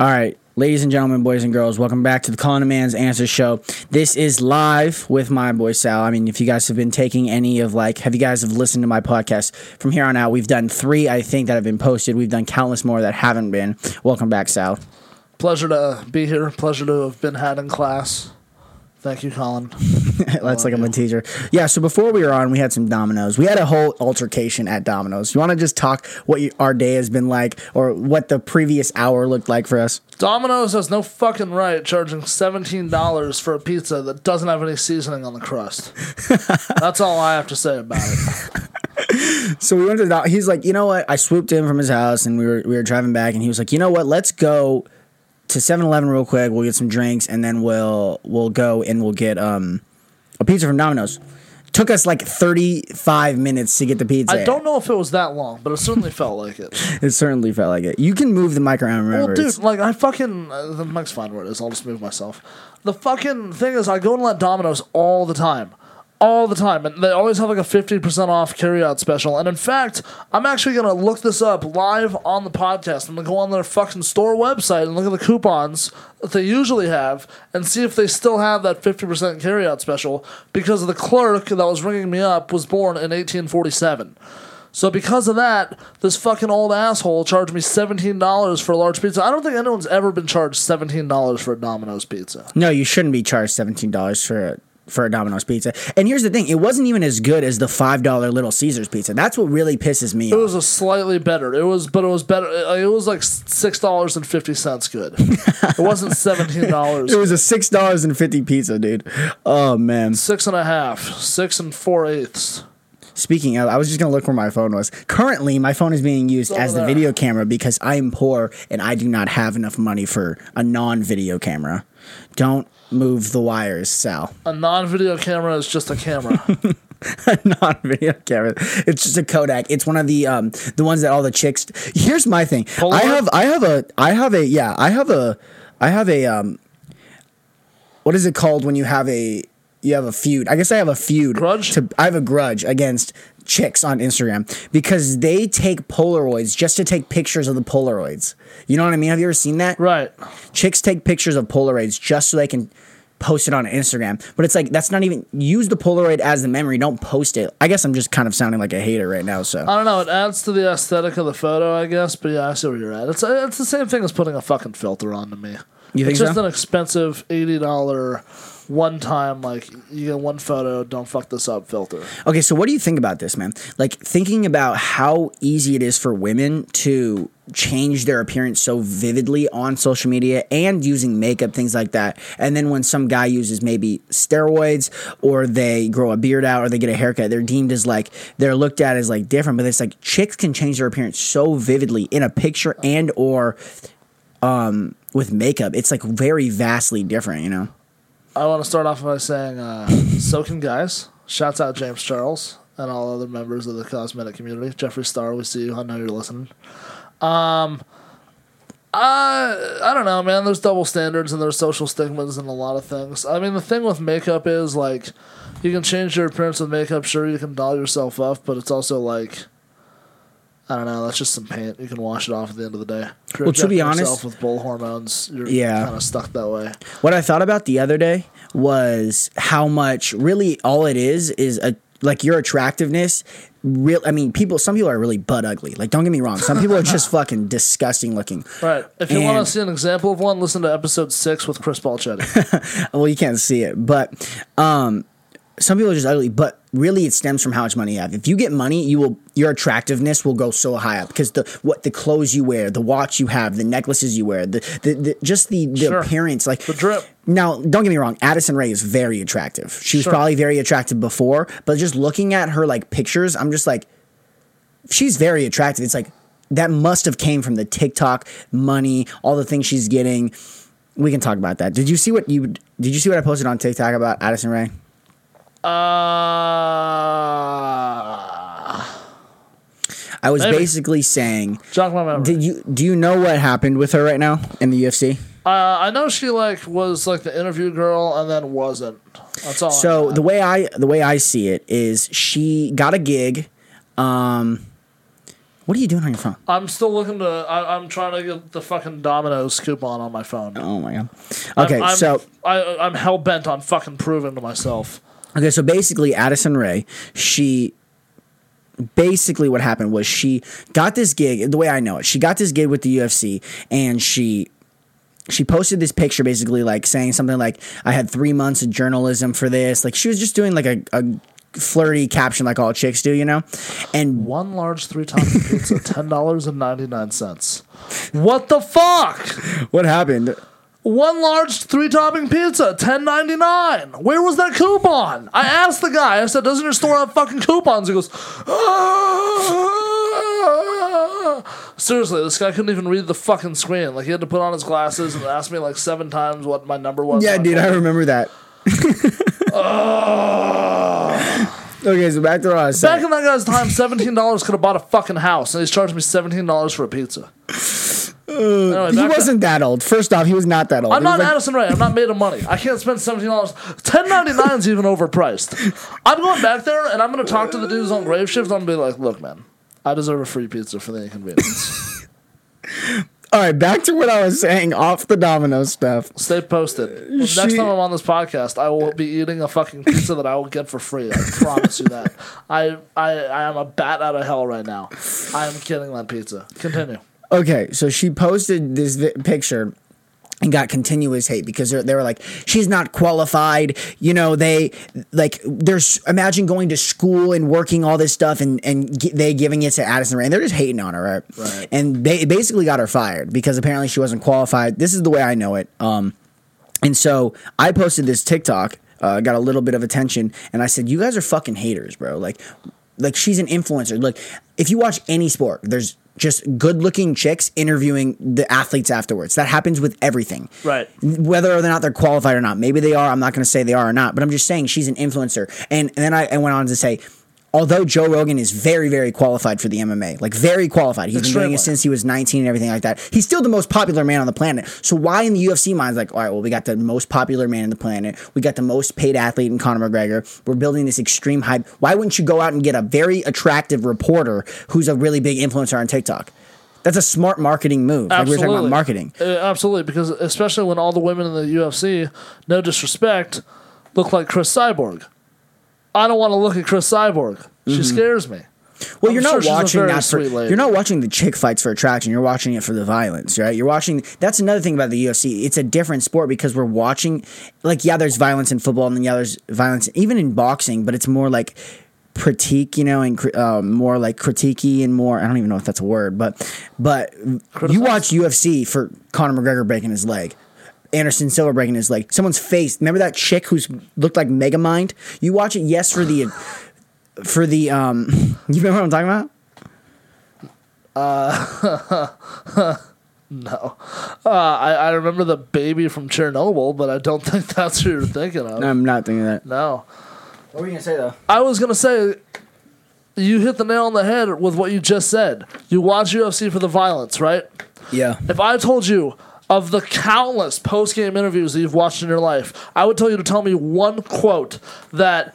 All right, ladies and gentlemen, boys and girls, welcome back to the Calling a Man's Answer Show. This is live with my boy Sal. I mean, if you guys have been taking any of like, have you guys have listened to my podcast from here on out? We've done three, I think, that have been posted. We've done countless more that haven't been. Welcome back, Sal. Pleasure to be here. Pleasure to have been had in class. Thank you, Colin. That's like I'm a teacher. Yeah. So before we were on, we had some Domino's. We had a whole altercation at Domino's. You want to just talk what you, our day has been like, or what the previous hour looked like for us? Domino's has no fucking right charging seventeen dollars for a pizza that doesn't have any seasoning on the crust. That's all I have to say about it. So we went to the. He's like, you know what? I swooped in from his house, and we were we were driving back, and he was like, you know what? Let's go to 7-Eleven real quick. We'll get some drinks, and then we'll we'll go and we'll get um a pizza from Domino's. Took us like thirty five minutes to get the pizza. I don't know if it was that long, but it certainly felt like it. It certainly felt like it. You can move the mic around. Remember, Well, dude, It's- like I fucking uh, the mic's fine where it is. I'll just move myself. The fucking thing is, I go and let Domino's all the time, all the time, and they always have like a fifty percent off carryout special. And in fact, I'm actually gonna look this up live on the podcast. I'm gonna go on their fucking store website and look at the coupons that they usually have and see if they still have that fifty percent carryout special because the clerk that was ringing me up was born in 1847. So because of that, this fucking old asshole charged me seventeen dollars for a large pizza. I don't think anyone's ever been charged seventeen dollars for a Domino's pizza. No, you shouldn't be charged seventeen dollars for a, for a Domino's pizza. And here's the thing: it wasn't even as good as the five dollar Little Caesars pizza. That's what really pisses me off. It off. was a slightly better. It was, but it was better. It was like six dollars and fifty cents. Good. it wasn't seventeen dollars. It was a six dollars and fifty pizza, dude. Oh man. Six and a half, six and four eighths. Speaking of, I was just gonna look where my phone was. Currently, my phone is being used as the video camera because I am poor and I do not have enough money for a non-video camera. Don't move the wires, Sal. A non-video camera is just a camera. a non-video camera. It's just a Kodak. It's one of the um the ones that all the chicks. Here's my thing. I have I have a I have a yeah I have a I have a um. What is it called when you have a you have a feud? I guess I have a feud. Grudge? To I have a grudge against chicks on Instagram because they take Polaroids just to take pictures of the Polaroids. You know what I mean? Have you ever seen that? right. chicks take pictures of Polaroids just so they can post it on Instagram. But it's like that's not even use the Polaroid as the memory. Don't post it. I guess I'm just kind of sounding like a hater right now. So I don't know. It adds to the aesthetic of the photo, I guess. But yeah, I see where you're at. It's it's the same thing as putting a fucking filter on to me. You think it's just so? an expensive eighty dollar one time like you get one photo, don't fuck this up filter. okay, so what do you think about this, man? Like thinking about how easy it is for women to change their appearance so vividly on social media and using makeup things like that and then when some guy uses maybe steroids or they grow a beard out or they get a haircut they're deemed as like they're looked at as like different but it's like chicks can change their appearance so vividly in a picture and or um with makeup it's like very vastly different you know I want to start off by saying, uh, so can guys. Shouts out James Charles and all other members of the cosmetic community. Jeffree Star, we see you. I know you're listening. Um, I I don't know, man. There's double standards and there's social stigmas and a lot of things. I mean, the thing with makeup is like, you can change your appearance with makeup. Sure, you can doll yourself up, but it's also like. I don't know. That's just some paint. You can wash it off at the end of the day. If Well, to be honest- with bull hormones, you're Yeah. kind of stuck that way. What I thought about the other day was how much really all it is is a like your attractiveness. Real, I mean, people. Some people are really butt ugly. Like, don't get me wrong. Some people are just fucking disgusting looking. Right. If you want to see an example of one, listen to episode six with Chris Balchetti. Well, you can't see it, but um, some people are just ugly. But really, it stems from how much money you have. If you get money, you will your attractiveness will go so high up because the what the clothes you wear, the watch you have, the necklaces you wear, the the, the just the, the Sure. appearance, like The drip. Now, don't get me wrong. Addison Rae is very attractive. She was Sure. probably very attractive before, but just looking at her like pictures, I'm just like, she's very attractive. It's like that must have came from the TikTok money, all the things she's getting. We can talk about that. Did you see what you did? You see what I posted on TikTok about Addison Rae? Uh, I was Maybe. basically saying, jog my memory. did you do you know what happened with her right now in the UFC? Uh, I know she like was like the interview girl and then wasn't. That's all. So the way I the way I see it is she got a gig. Um, What are you doing on your phone? I'm still looking to. I, I'm trying to get the fucking Domino's coupon on my phone. Oh my god. Okay, I'm, so I, I'm hell bent on fucking proving to myself. Okay, so basically, Addison Rae, she basically what happened was she got this gig. The way I know it, she got this gig with the UFC, and she she posted this picture basically like saying something like i had three months of journalism for this like she was just doing like a, a flirty caption like all chicks do you know and One large three topping pizza, ten dollars and ninety nine cents. What the fuck? what happened One large three topping pizza, ten ninety nine. Where was that coupon? I asked the guy. I said, "Doesn't your store have fucking coupons?" He goes, "Ah." "Seriously, this guy couldn't even read the fucking screen. Like he had to put on his glasses and ask me like seven times what my number was." yeah dude i remember that okay so back to was Back in that guy's time, seventeen dollars could have bought a fucking house, and he's charging me seventeen dollars for a pizza. He wasn't that old first off he was not that old I'm He not like- Addison Rae. I'm not made of money. I can't spend seventeen dollars. Ten ninety nine is even overpriced. I'm going back there and I'm gonna talk to the dudes on grave shift. I'm gonna be like, look, man, I deserve a free pizza for the inconvenience. all right back to what i was saying off the domino stuff Stay posted. Next She- time I'm on this podcast, I will be eating a fucking pizza that I will get for free. I promise you that. I I I am a bat out of hell right now. I am getting that pizza. Continue. Okay, so she posted this vi- picture and got continuous hate because they're, were like, she's not qualified. You know, they like, there's imagine going to school and working all this stuff and and gi- they giving it to Addison Rae. And they're just hating on her, right? Right. And they basically got her fired because apparently she wasn't qualified. This is the way I know it. Um, and so I posted this TikTok, uh, got a little bit of attention, and I said, "You guys are fucking haters, bro. Like, like she's an influencer. Like, if you watch any sport, there's just good-looking chicks interviewing the athletes afterwards. That happens with everything, Right. Whether or not they're qualified or not. Maybe they are. I'm not going to say they are or not, but I'm just saying she's an influencer. And, and then I, I went on to say. Although Joe Rogan is very, very qualified for the MMA, like very qualified. He's been doing it since he was 19 and everything like that. He's still the most popular man on the planet. So why in the UFC mind is like, all right, well, we got the most popular man on the planet. We got the most paid athlete in Conor McGregor. We're building this extreme hype. Why wouldn't you go out and get a very attractive reporter who's a really big influencer on TikTok? That's a smart marketing move. Like we were talking about marketing. Uh, absolutely, because especially when all the women in the UFC, no disrespect, look like Cris Cyborg. I don't want to look at Cris Cyborg. She scares me. Mm-hmm. Well, I'm you're not a watching that for you're not watching the chick fights for attraction. You're watching it for the violence, right? You're watching. That's another thing about the UFC. It's a different sport because we're watching. Like, yeah, there's violence in football, and then yeah, there's violence even in boxing, but it's more like critique, you know, and uh, more like critiquey and more. I don't even know if that's a word, but but you watch UFC for Conor McGregor breaking his leg. Anderson Silva breaking his leg. Someone's face. Remember that chick who's looked like Megamind? You watch it, yes, for the for the um. You remember what I'm talking about? No, uh, I, I remember the baby from Chernobyl, but I don't think that's who you're thinking of. No, I'm not thinking that. No, What were you gonna say though? I was gonna say you hit the nail on the head with what you just said. You watch UFC for the violence, right? Yeah. If I told you of the countless post game interviews that you've watched in your life, I would tell you to tell me one quote that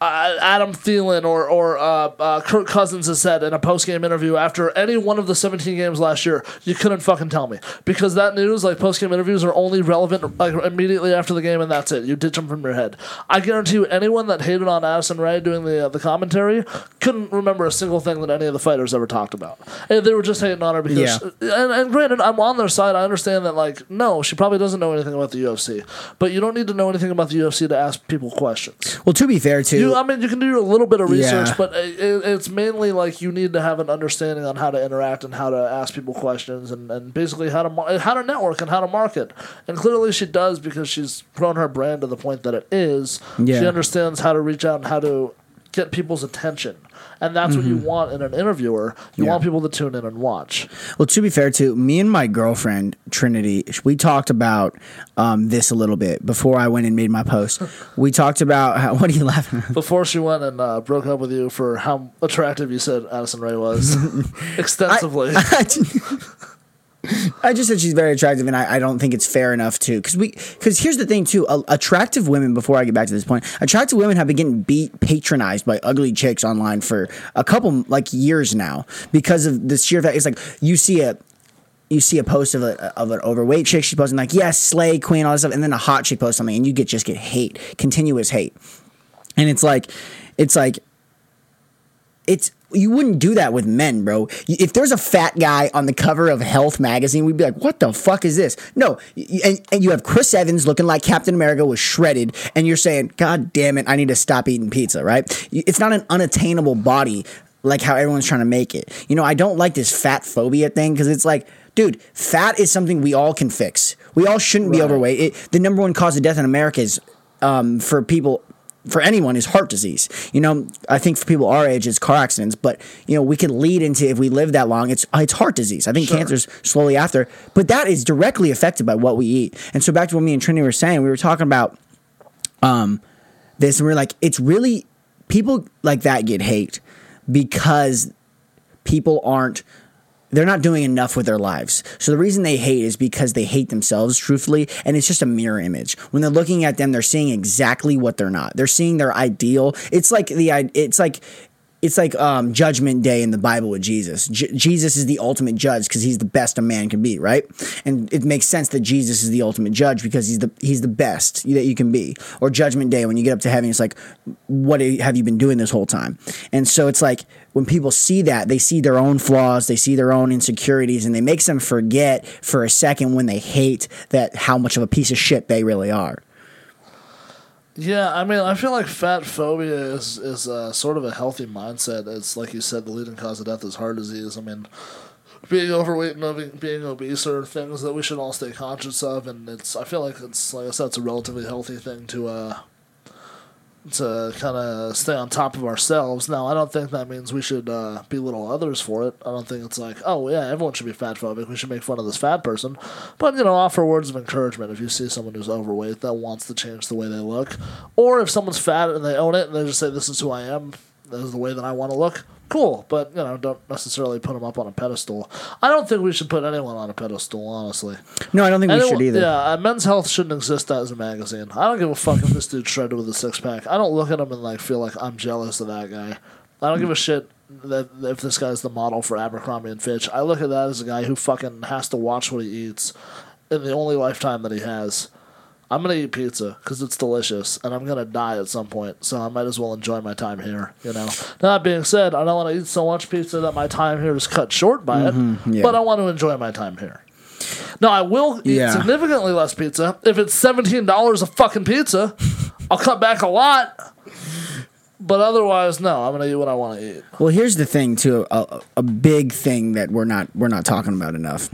uh, Adam Thielen or or uh, uh, Kirk Cousins has said in a post game interview after any one of the 17 games last year. You couldn't fucking tell me because that news, like post game interviews, are only relevant like immediately after the game, and that's it. You ditch them from your head. I guarantee you, anyone that hated on Addison Rae doing the uh, the commentary couldn't remember a single thing that any of the fighters ever talked about. And they were just hating on her because. Yeah. And, and granted, I'm on their side. I understand that, like, no, she probably doesn't know anything about the UFC, but you don't need to know anything about the UFC to ask people questions. Well, to be fair, too. You, I mean, you can do a little bit of research, Yeah. but it, it- it's mainly like you need to have an understanding on how to interact and how to ask people questions and, and basically how to how to network and how to market. And clearly, she does because she's grown her brand to the point that it is. She understands how to reach out and how to get people's attention. And that's what you want in an interviewer. You Mm-hmm. Yeah. want people to tune in and watch. well, to be fair, too, me and my girlfriend Trinity, we talked about um, this a little bit before I went and made my post. we talked about how. What are you laughing? at? Before she went and uh, broke up with you for how attractive you said Addison Rae was extensively. I just said she's very attractive, and I, I don't think it's fair enough to because we because here's the thing too. Attractive women. Before I get back to this point, attractive women have been getting beat patronized by ugly chicks online for a couple like years now because of the sheer fact. It's like you see a you see a post of a of an overweight chick. She's posting like yes, slay queen, all this stuff, and then a hot chick posts something, and you get just get hate, continuous hate, and it's like it's like it's you wouldn't do that with men, bro. If there's a fat guy on the cover of Health magazine, we'd be like, "What the fuck is this?" No, and, and you have Chris Evans looking like Captain America was shredded, and you're saying, "God damn it, I need to stop eating pizza." Right? It's not an unattainable body like how everyone's trying to make it. You know, I don't like this fat phobia thing because it's like, dude, fat is something we all can fix. We all shouldn't right. be overweight. It, the number one cause of death in America is um, for people for anyone is heart disease. You know, I think for people our age, it's car accidents, but you know, we can lead into if we live that long, it's it's heart disease. I think sure. cancer's slowly after, but that is directly affected by what we eat. And so back to what me and Trinity were saying, we were talking about um this, and we are like, it's really people like that get hate because people aren't they're not doing enough with their lives. So the reason they hate is because they hate themselves, truthfully, and it's just a mirror image. When they're looking at them, they're seeing exactly what they're not. They're seeing their ideal. It's like the it's like it's like um, judgment day in the bible with jesus. J- jesus is the ultimate judge because he's the best a man can be right? And it makes sense that jesus is the ultimate judge because he's the he's the best that you can be. Or judgment day when you get up to heaven it's like what have you been doing this whole time? And so it's like when people see that they see their own flaws they see their own insecurities and they makes them forget for a second when they hate that how much of a piece of shit they really are yeah, I mean, I feel like fat phobia is is uh, sort of a healthy mindset. It's like you said, the leading cause of death is heart disease. I mean, being overweight and being obese are things that we should all stay conscious of, and it's. I feel like it's like I said, it's a relatively healthy thing to uh, to kind of stay on top of ourselves. Now, I don't think that means we should uh, belittle others for it. I don't think it's like, oh yeah, everyone should be fat phobic. We should make fun of this fat person, but you know, offer words of encouragement if you see someone who's overweight that wants to change the way they look, or if someone's fat and they own it and they just say, "This is who I am. This is the way that I want to look." Cool, but you know, don't necessarily put them up on a pedestal. I don't think we should put anyone on a pedestal, honestly. No, I don't think we should either. Yeah, uh, Men's Health shouldn't exist as a magazine. I don't give a fuck if this dude shredded with a six pack. I don't look at him and like feel like I'm jealous of that guy. I don't give a shit that if this guy's the model for Abercrombie and Fitch. I look at that as a guy who fucking has to watch what he eats in the only lifetime that he has. I'm gonna eat pizza because it's delicious, and I'm gonna die at some point. So I might as well enjoy my time here. You know. That being said, I don't want to eat so much pizza that my time here is cut short by it. Mm-hmm, yeah. But I want to enjoy my time here. Now I will eat yeah. significantly less pizza if it's seventeen dollars a fucking pizza. I'll cut back a lot. But otherwise, no. I'm gonna eat what I want to eat. Well, here's the thing, too. A, a big thing that we're not we're not talking about enough.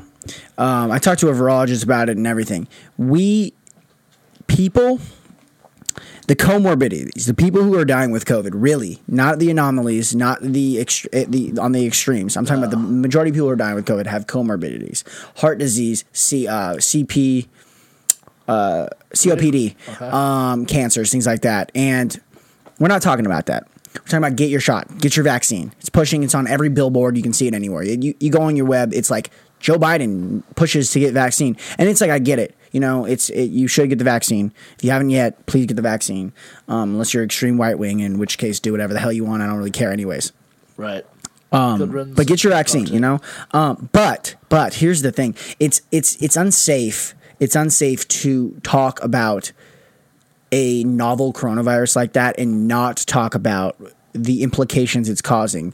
Um, I talked to a virologist about it and everything. We people the comorbidities, the people who are dying with COVID, really, not the anomalies, not the, ext- eh, the on the extremes. I'm talking about the majority of people who are dying with COVID have comorbidities, heart disease, C, uh, CP, uh, COPD, okay. um, cancers, things like that. And we're not talking about that. We're talking about get your shot, get your vaccine. It's pushing. It's on every billboard. You can see it anywhere. You, you go on your web. It's like Joe Biden pushes to get vaccine, and it's like I get it. You know, it's it, you should get the vaccine. If you haven't yet, please get the vaccine. Um, unless you're extreme right wing, in which case do whatever the hell you want. I don't really care, anyways. Right. Um, but get your vaccine. You know. Um, but but here's the thing. It's it's it's unsafe. It's unsafe to talk about a novel coronavirus like that and not talk about the implications it's causing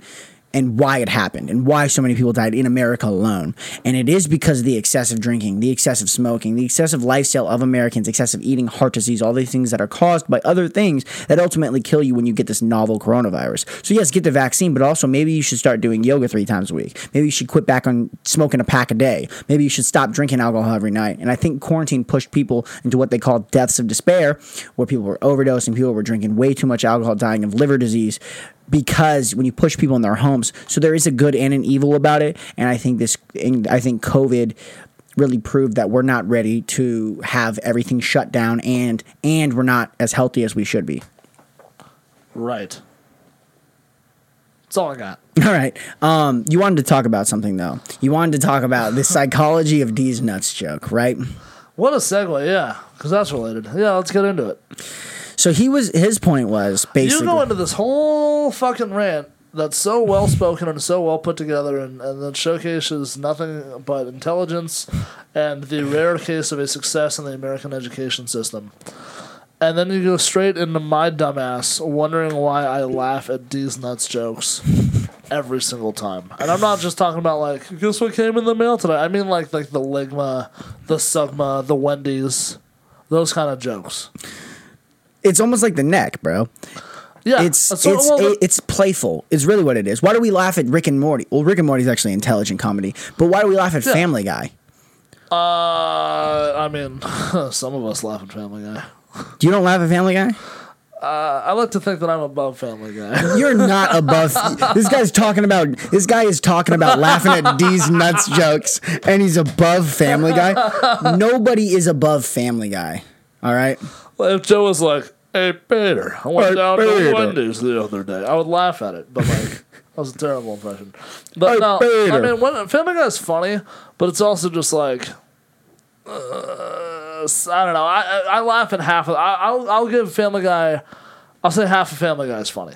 and why it happened and why so many people died in America alone. And it is because of the excessive drinking, the excessive smoking, the excessive lifestyle of Americans, excessive eating, heart disease, all these things that are caused by other things that ultimately kill you when you get this novel coronavirus. So, yes, get the vaccine, but also maybe you should start doing yoga three times a week. Maybe you should quit back on smoking a pack a day. Maybe you should stop drinking alcohol every night. And I think quarantine pushed people into what they call deaths of despair, where people were overdosing, people were drinking way too much alcohol, dying of liver disease because when you push people in their homes, so there is a good and an evil about it. And I think this, I think COVID really proved that we're not ready to have everything shut down and and we're not as healthy as we should be. Right. That's all I got. All right. Um, you wanted to talk about something though. You wanted to talk about the psychology of D's nuts joke, right? What a segue, yeah, because that's related. Yeah, let's get into it. So he was his point was basically You go into this whole fucking rant that's so well spoken and so well put together and, and that showcases nothing but intelligence and the rare case of a success in the American education system. And then you go straight into my dumbass wondering why I laugh at these nuts jokes every single time. And I'm not just talking about like, guess what came in the mail today? I mean like like the Ligma, the Sugma, the Wendy's, those kind of jokes. It's almost like the neck, bro. Yeah, It's so- it's well, it- it's playful. It's really what it is. Why do we laugh at Rick and Morty? Well, Rick and Morty is actually intelligent comedy, but why do we laugh at Yeah. Family Guy? Uh, I mean, some of us laugh at Family Guy. You don't laugh at Family Guy? Uh, I like to think that I'm above Family Guy. You're not above. this guy's talking about. This guy is talking about laughing at D's nuts jokes, and he's above Family Guy. Nobody is above Family Guy. All right. If Joe was like, "Hey Peter, I went Hey, down Peter." to Wendy's the other day," I would laugh at it, but like. That was a terrible impression. But Hey, no, I Peter. mean, when, Family Guy is funny, but it's also just like, uh, I don't know. I, I, I laugh at half of. I, I'll I'll give Family Guy. I'll say half of Family Guy is funny.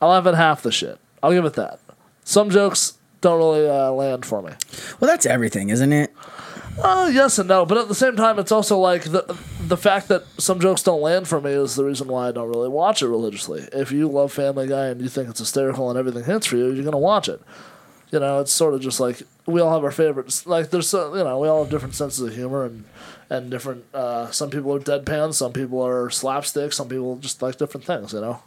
I laugh at half the shit. I'll give it that. Some jokes don't really uh, land for me. Well, that's everything, isn't it? Uh, yes and no, but at the same time, it's also like the the fact that some jokes don't land for me is the reason why I don't really watch it religiously. If you love Family Guy and you think it's hysterical and everything hits for you, you're gonna watch it. You know, it's sort of just like we all have our favorites. Like there's so you know we all have different senses of humor and and different. Uh, some people are deadpan, some people are slapstick, some people just like different things. You know.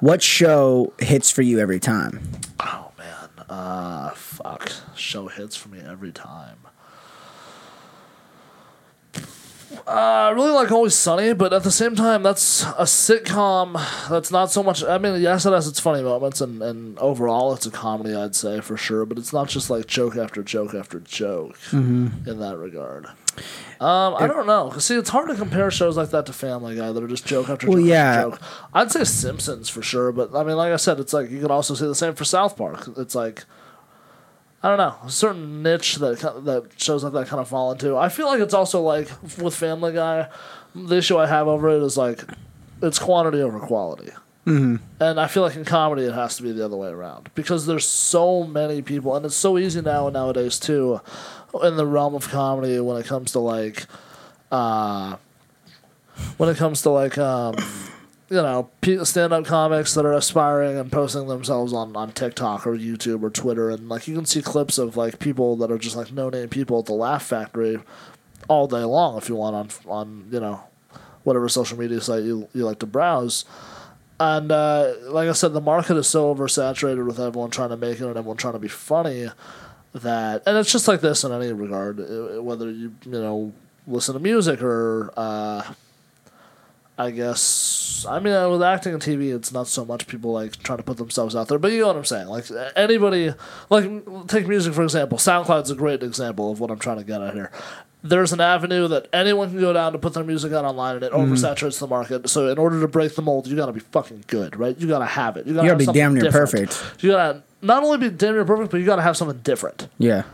What show hits for you every time? Oh man, uh, fuck. Show hits for me every time. Uh, I really like Always Sunny, but at the same time, that's a sitcom that's not so much. I mean, yes, it has its funny moments, and, and overall, it's a comedy, I'd say, for sure, but it's not just like joke after joke after joke in that regard. Um, I don't know. See, it's hard to compare shows like that to Family Guy that are just joke after Well, joke yeah. after joke. I'd say Simpsons for sure, but I mean, like I said, it's like you could also say the same for South Park. It's like I don't know, a certain niche that that shows like that kind of fall into. I feel like it's also like with Family Guy, the issue I have over it is like it's quantity over quality. Mm-hmm. And I feel like in comedy it has to be the other way around because there's so many people, and it's so easy now nowadays too, in the realm of comedy when it comes to like, uh, when it comes to like um, you know, stand up comics that are aspiring and posting themselves on, on TikTok or YouTube or Twitter. And, like, you can see clips of, like, people that are just, like, no name people at the Laugh Factory all day long if you want on, on you know, whatever social media site you, you like to browse. And, uh, like I said, the market is so oversaturated with everyone trying to make it and everyone trying to be funny that, and it's just like this in any regard, uh, whether you, you know, listen to music or, uh, I guess I mean with acting and TV, it's not so much people like trying to put themselves out there, but you know what I'm saying. Like anybody, like take music for example. SoundCloud's a great example of what I'm trying to get at here. There's an avenue that anyone can go down to put their music out online, and it Mm-hmm. oversaturates the market. So in order to break the mold, you got to be fucking good, right? You got to have it. You got You to gotta be damn near different. perfect. You got to not only be damn near perfect, but you got to have something different Yeah.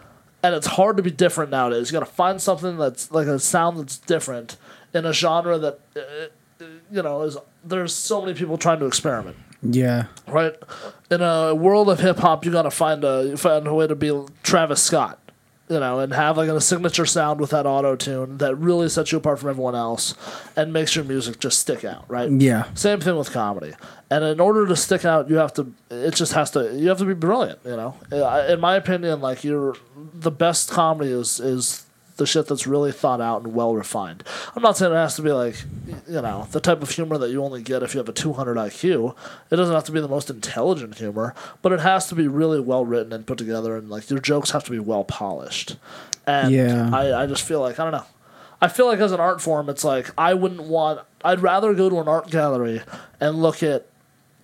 and it's hard to be different nowadays. You got to find something that's like a sound that's different in a genre that uh, you know is there's so many people trying to experiment. Yeah. Right in a world of hip hop, you got to find a find a way to be Travis Scott, you know, and have like a signature sound with that auto tune that really sets you apart from everyone else and makes your music just stick out. Right. Yeah. Same thing with comedy. And in order to stick out, you have to. It just has to. You have to be brilliant. You know. In my opinion, like you're the best comedy is is the shit that's really thought out and well refined. I'm not saying it has to be like, you know, the type of humor that you only get if you have a 200 IQ. It doesn't have to be the most intelligent humor, but it has to be really well written and put together, and like your jokes have to be well polished. And Yeah. I, I just feel like I don't know. I feel like as an art form, it's like I wouldn't want. I'd rather go to an art gallery and look at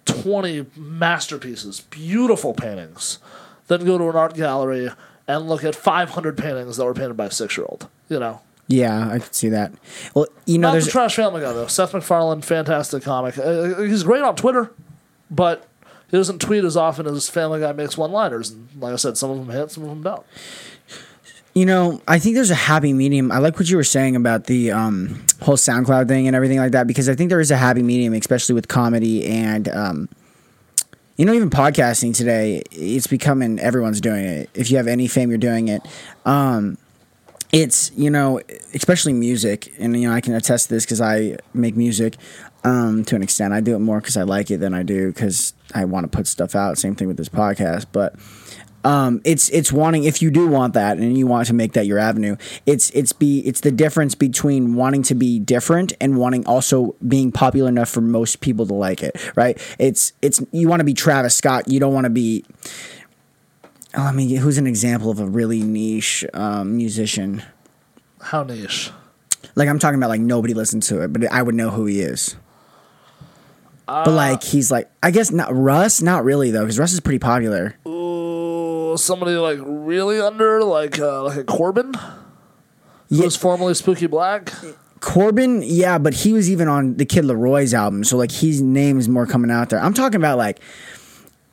twenty masterpieces, beautiful paintings, than go to an art gallery and look at five hundred paintings that were painted by a six-year-old. You know, Yeah, I could see that. Well, you know, not the there's trash family guy though. Seth MacFarlane, fantastic comic. Uh, he's great on Twitter, but He doesn't tweet as often as Family Guy makes one-liners, and like I said, some of them hit, some of them don't. You know, I think there's a happy medium. I like what you were saying about the um, whole SoundCloud thing and everything like that because I think there is a happy medium, especially with comedy and, um, you know, even podcasting today. It's becoming everyone's doing it. If you have any fame, you're doing it. Um, it's you know, especially music, and you know, I can attest to this because I make music um, to an extent. I do it more because I like it than I do because I want to put stuff out. Same thing with this podcast, but um, it's it's wanting if you do want that and you want to make that your avenue it's it's be it's the difference between wanting to be different and wanting also being popular enough for most people to like it right? It's it's you want to be Travis Scott you don't want to be oh, I mean who's an example of a really niche um, musician? How niche? like I'm talking about like nobody listens to it but I would know who he is. But like he's like I guess not Russ not really though because Russ is pretty popular. Ooh, somebody like really under, like uh, like a Corbin, who Yeah. was formerly Spooky Black. Corbin, yeah, but he was even on the Kid LAROI's album, so like his name is more coming out there. I'm talking about like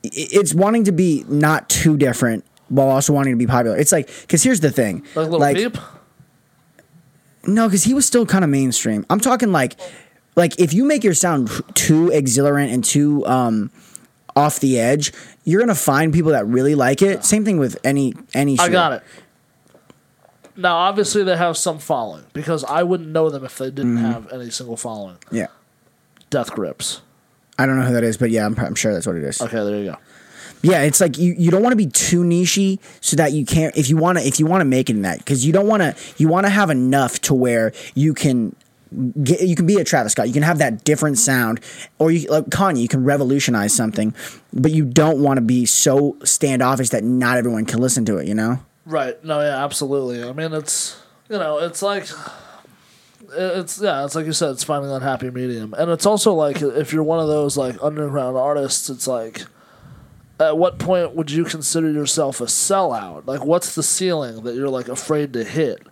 it's wanting to be not too different while also wanting to be popular. It's like because here's the thing, Like Lil Peep. no, because he was still kind of mainstream. I'm talking like like if you make your sound too exhilarant and too um off the edge, you're gonna find people that really like it. Same thing with any any. I got it. Now, obviously, they have some following because I wouldn't know them if they didn't Mm-hmm. have any single following. Yeah, Death Grips. I don't know who that is, but yeah, I'm, I'm sure that's what it is. Okay, there you go. Yeah, it's like you, you don't want to be too nichey so that you can't if you want to if you want to make it in that because you don't want to you want to have enough to where you can get you can be a Travis Scott you can have that different mm-hmm. sound or you like Kanye you can revolutionize something but you don't want to be so standoffish that not everyone can listen to it you know Right. No, yeah, absolutely. I mean, it's you know, it's like it's yeah, it's like you said, it's finding that happy medium, and it's also like if you're one of those like underground artists, it's like. At what point would you consider yourself a sellout? Like, what's the ceiling that you're like afraid to hit?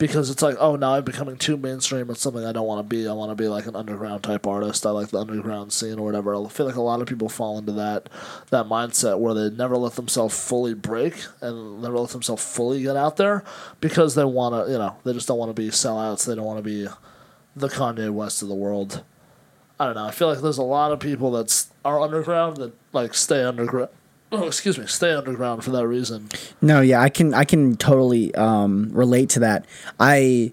Because it's like, oh, now I'm becoming too mainstream. It's something I don't want to be. I want to be like an underground type artist. I like the underground scene or whatever. I feel like a lot of people fall into that that mindset where they never let themselves fully break and never let themselves fully get out there because they want to, you know, they just don't want to be sellouts. They don't want to be the Kanye West of the world. I don't know. I feel like there's a lot of people that are underground that like stay underground. Oh, excuse me, stay underground for that reason. No, yeah, I can I can totally um, relate to that. I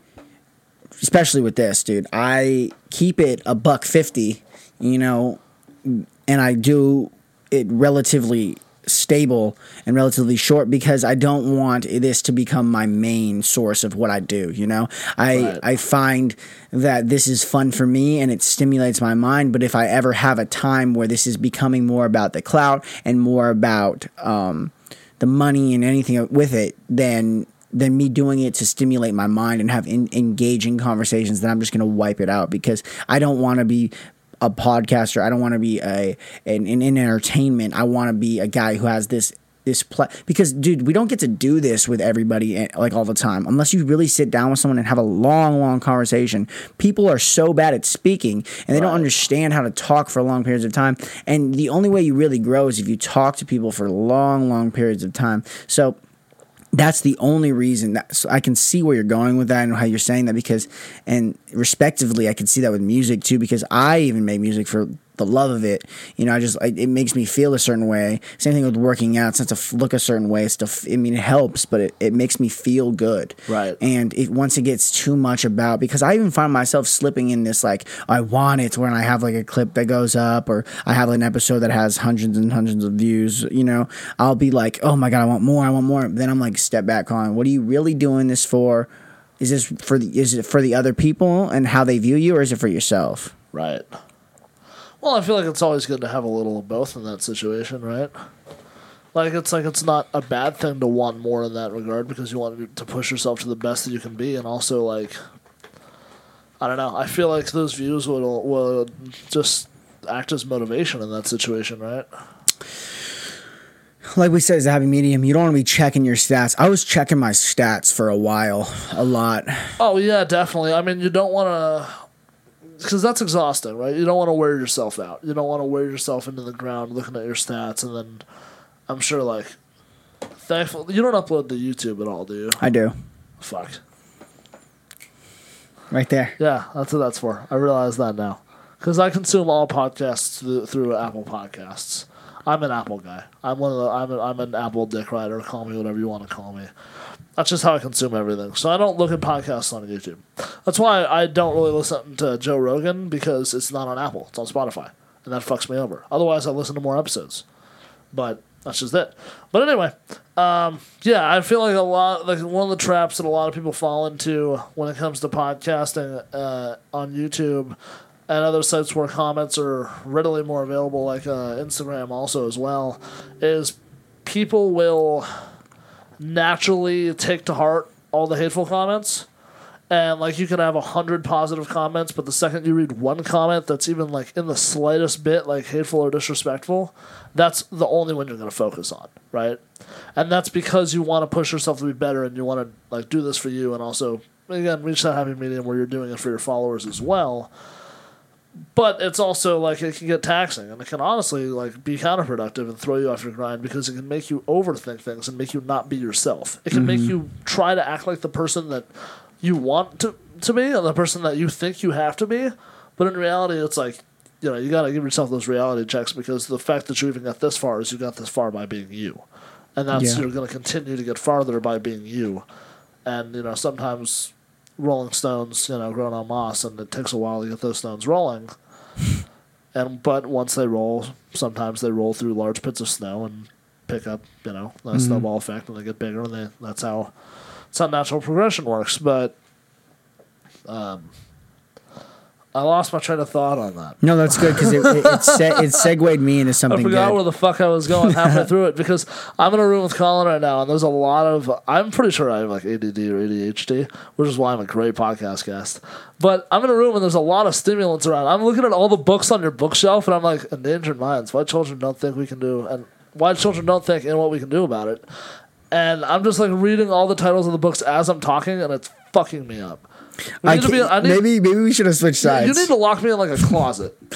especially with this, dude. I keep it a buck 50, you know, and I do it relatively stable and relatively short because I don't want this to become my main source of what I do, you know? I Right. I find that this is fun for me and it stimulates my mind, but if I ever have a time where this is becoming more about the clout and more about um the money and anything with it, then than me doing it to stimulate my mind and have in, engaging conversations, then I'm just going to wipe it out because I don't want to be a podcaster. I don't want to be a an, in, in entertainment. I want to be a guy who has this this pla- because dude, we don't get to do this with everybody eh, like all the time unless you really sit down with someone and have a long, long conversation. People are so bad at speaking and they don't understand how to talk for long periods of time. And the only way you really grow is if you talk to people for long, long periods of time. So that's the only reason that so I can see where you're going with that and how you're saying that because and respectively I can see that with music too because I even made music for the love of it you know I just I, it makes me feel a certain way. Same thing with working out. It's not to look a certain way. It's to I mean it helps but it, it makes me feel good. Right. and it once it gets too much about because I even find myself slipping in this like I want it when I have like a clip that goes up or I have an episode that has hundreds and hundreds of views you know I'll be like oh my god I want more. I want more. Then I'm like step back on what are you really doing this for? Is this for the is it for the other people and how they view you or is it for yourself? Right. Well, I feel like it's always good to have a little of both in that situation, right? Like it's like it's not a bad thing to want more in that regard because you want to push yourself to the best that you can be, and also like I don't know. I feel like those views would would just act as motivation in that situation, right? like we said, it's a happy medium. You don't want to be checking your stats. I was checking my stats for a while, a lot. Oh yeah, definitely. I mean, you don't want to because that's exhausting, right? You don't want to wear yourself out. You don't want to wear yourself into the ground looking at your stats, and then I'm sure like thankful you don't upload to YouTube at all, do you? I do. Fuck. Right there. Yeah, that's what that's for. I realize that now. Because I consume all podcasts through, through Apple Podcasts. I'm an Apple guy. I'm one of the. I'm, a, I'm an Apple dick rider. Call me whatever you want to call me. That's just how I consume everything. So I don't look at podcasts on YouTube. That's why I don't really listen to Joe Rogan because it's not on Apple. It's on Spotify, and that fucks me over. Otherwise, I listen to more episodes. But that's just it. But anyway, um, yeah, I feel like a lot like one of the traps that a lot of people fall into when it comes to podcasting uh, on YouTube and other sites where comments are readily more available, like uh, Instagram also as well, is people will naturally take to heart all the hateful comments. And like you can have a hundred positive comments, but the second you read one comment that's even like in the slightest bit like hateful or disrespectful, that's the only one you're gonna focus on, right? And that's because you want to push yourself to be better and you want to like do this for you and also again reach that happy medium where you're doing it for your followers as well but it's also like it can get taxing and it can honestly like be counterproductive and throw you off your grind because it can make you overthink things and make you not be yourself. It can make mm-hmm. you try to act like the person that you want to to be and the person that you think you have to be, but in reality it's like you know, you got to give yourself those reality checks because the fact that you even got this far is you got this far by being you. And that's Yeah. you're going to continue to get farther by being you. And you know, sometimes Rolling Stones, you know, growing on moss, and it takes a while to get those stones rolling. and but once they roll, sometimes they roll through large pits of snow and pick up, you know, a snowball effect, and they get bigger. And they, that's how that's how natural progression works. But um, I lost my train of thought on that. No, that's good because it it, it, se- it segued me into something. I forgot good. where the fuck I was going halfway through it because I'm in a room with Colin right now, and there's a lot of. I'm pretty sure I have like ADD or ADHD, which is why I'm a great podcast guest. But I'm in a room and there's a lot of stimulants around. I'm looking at all the books on your bookshelf, and I'm like, endangered minds. Why children don't think we can do, and why children don't think and what we can do about it. And I'm just like reading all the titles of the books as I'm talking, and it's fucking me up. I be- I need- maybe maybe we should have switched sides. you need to lock me in like a closet.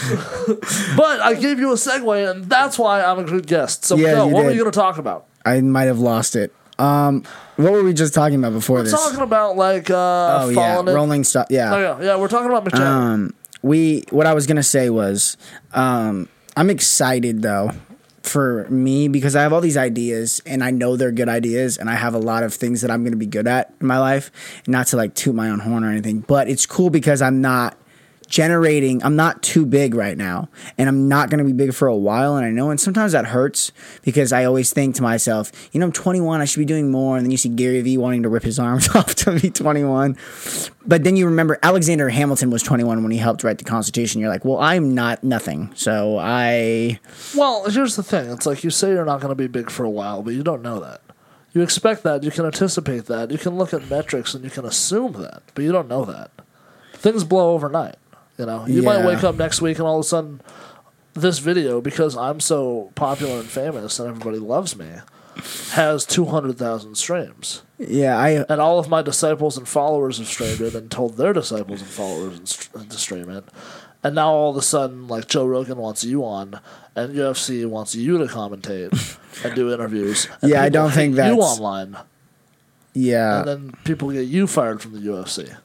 but I gave you a segue, and that's why I'm a good guest. So, Yeah, no, what were you going to talk about? I might have lost it. Um, what were we just talking about before this? We're talking about like uh, oh yeah, in. rolling stuff. Yeah. Oh yeah, yeah. We're talking about Jagger. Um, we what I was gonna say was, um, I'm excited though for me because I have all these ideas and I know they're good ideas and I have a lot of things that I'm gonna be good at in my life. Not to like toot my own horn or anything, but it's cool because I'm not generating i'm not too big right now and i'm not going to be big for a while and i know and sometimes that hurts because i always think to myself you know i'm 21 i should be doing more and then you see gary vee wanting to rip his arms off to be 21 but then you remember alexander hamilton was 21 when he helped write the constitution you're like well i'm not nothing so i well, here's the thing. It's like you say you're not going to be big for a while, but you don't know that. You expect that. You can anticipate that. You can look at metrics and you can assume that, but you don't know that. Things blow overnight. You know, you might wake up next week and all of a sudden, this video because I'm so popular and famous and everybody loves me, has two hundred thousand streams. yeah i and all of my disciples and followers have streamed it and told their disciples and followers to stream it. And now all of a sudden, like Joe Rogan wants you on, and UFC wants you to commentate and do interviews. And Yeah, I don't think hate you online, yeah and then people get you fired from the UFC,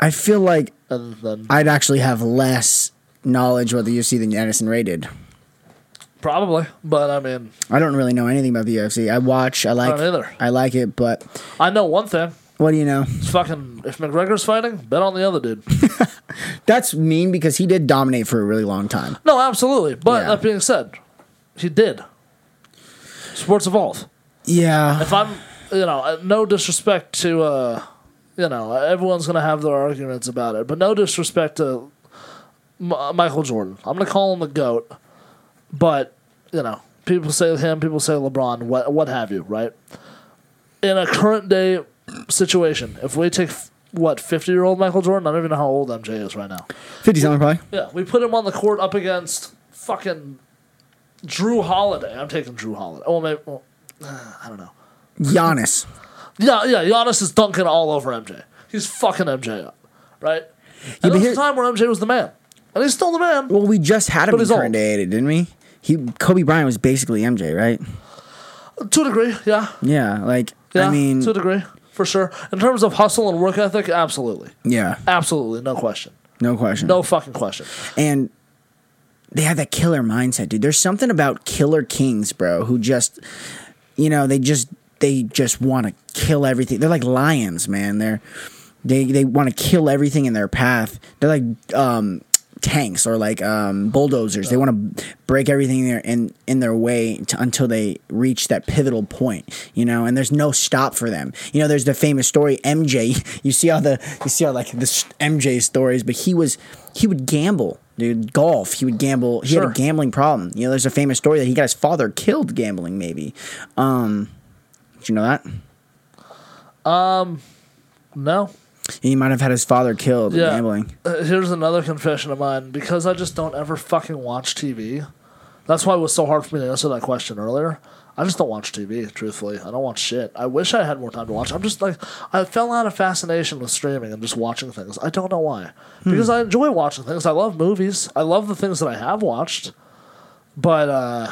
i feel like and then i'd actually have less knowledge about the ufc than Anderson Ray did. probably. But I mean, I don't really know anything about the UFC. I watch. I like. don't either. I like it, but I know one thing: what do you know? it's fucking if McGregor's fighting, bet on the other dude. That's mean because he did dominate for a really long time. no, absolutely. But Yeah. that being said, he did. Sports evolve. Yeah, if I'm, you know, uh, no disrespect to, uh, you know, everyone's gonna have their arguments about it, but no disrespect to M- Michael Jordan. I'm gonna call him the goat, but you know, people say him, people say LeBron, what what have you, right? In a current day situation, if we take f- what 50 year old Michael Jordan, I don't even know how old MJ is right now. fifty something probably. Yeah, we put him on the court up against fucking Jrue Holiday. I'm taking Jrue Holiday. Oh, maybe. Well, I don't know. Giannis. Yeah, yeah. Giannis is dunking all over MJ. He's fucking MJ up, right? Yeah, And but there was a time where MJ was the man, and he's still the man. Well, we just had him But in he's old. current day, didn't we? He Kobe Bryant was basically MJ, right? To a degree, yeah, Yeah, like yeah. I mean, to a degree, for sure. In terms of hustle and work ethic, absolutely, yeah, absolutely, no question, no question. no fucking question. and they have that killer mindset, dude. There's something about killer kings, bro, who just, you know, they just they just want to kill everything. They're like lions, man. They're they they want to kill everything in their path. They're like um, tanks or like um, bulldozers. They want to break everything in their in, in their way to, until they reach that pivotal point, you know. And there's no stop for them. You know, there's the famous story MJ. You see all the you see all like this MJ stories, but he was he would gamble, dude. Golf. He would gamble. He had a gambling problem. You know, there's a famous story that he got his father killed gambling. Maybe. Um, did you know that? Um, No, He might have had his father killed Yeah. gambling. Uh, here's another confession of mine because I just don't ever fucking watch TV. That's why it was so hard for me to answer that question earlier. I just don't watch TV, truthfully. I don't watch shit. I wish I had more time to watch. I'm just like, I fell out of fascination with streaming and just watching things. I don't know why. Because I enjoy watching things. I love movies. I love the things that I have watched. But, uh,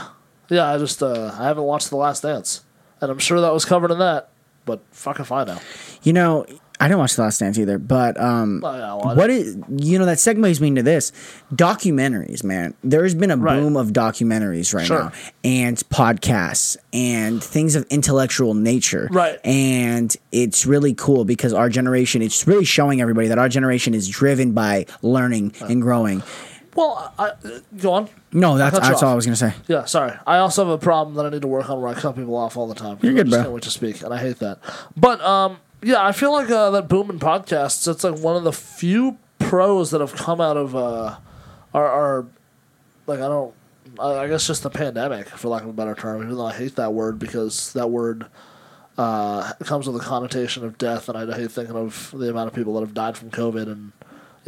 yeah, I just, uh, I haven't watched The Last Dance. And I'm sure that was covered in that. But fuck if I know. You know, I didn't watch The Last Dance either, but um, well, what is you know that segues me into this documentaries, man. There's been a Right. boom of documentaries right Sure. now, and podcasts and things of intellectual nature, Right. And it's really cool because our generation, it's really showing everybody that our generation is driven by learning and growing. Well, I, go on. No, that's that's all I was gonna say. Yeah, sorry. I also have a problem that I need to work on where I cut people off all the time. You're I good, bro. Can't wait to speak, and I hate that. But um, yeah, I feel like uh, that boom in podcasts. It's like one of the few pros that have come out of uh, our, our like I don't. I I guess just the pandemic, for lack of a better term. Even though I hate that word because that word uh, comes with a connotation of death, and I hate thinking of the amount of people that have died from COVID. And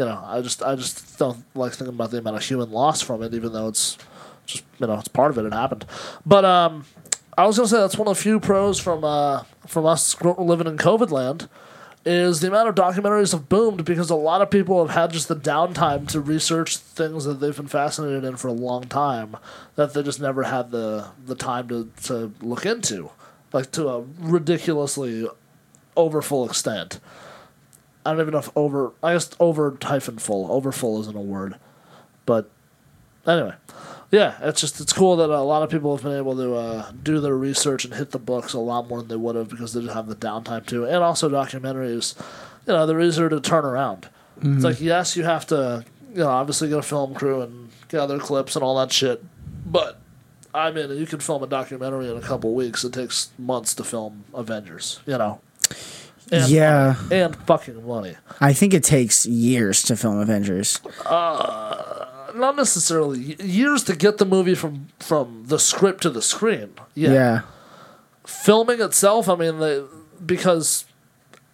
you know, I just I just don't like thinking about the amount of human loss from it, even though it's just you know it's part of it. It happened, but um, I was gonna say that's one of the few pros from uh from us living in COVID land. Is the amount of documentaries have boomed because a lot of people have had just the downtime to research things that they've been fascinated in for a long time that they just never had the the time to, to look into, like to a ridiculously over full extent. I don't even know if over. I guess over hyphen full. Over full isn't a word, but anyway, yeah, it's just it's cool that a lot of people have been able to uh, do their research and hit the books a lot more than they would have because they didn't have the downtime to. And also documentaries, you know, they're easier to turn around. It's like yes, you have to, you know, obviously get a film crew and gather clips and all that shit, but. I mean, you can film a documentary in a couple weeks. It takes months to film Avengers, you know. And Yeah. and fucking money. I think it takes years to film Avengers. Uh, Not necessarily years to get the movie from from the script to the screen. Yeah. Yeah. Filming itself, I mean, they, because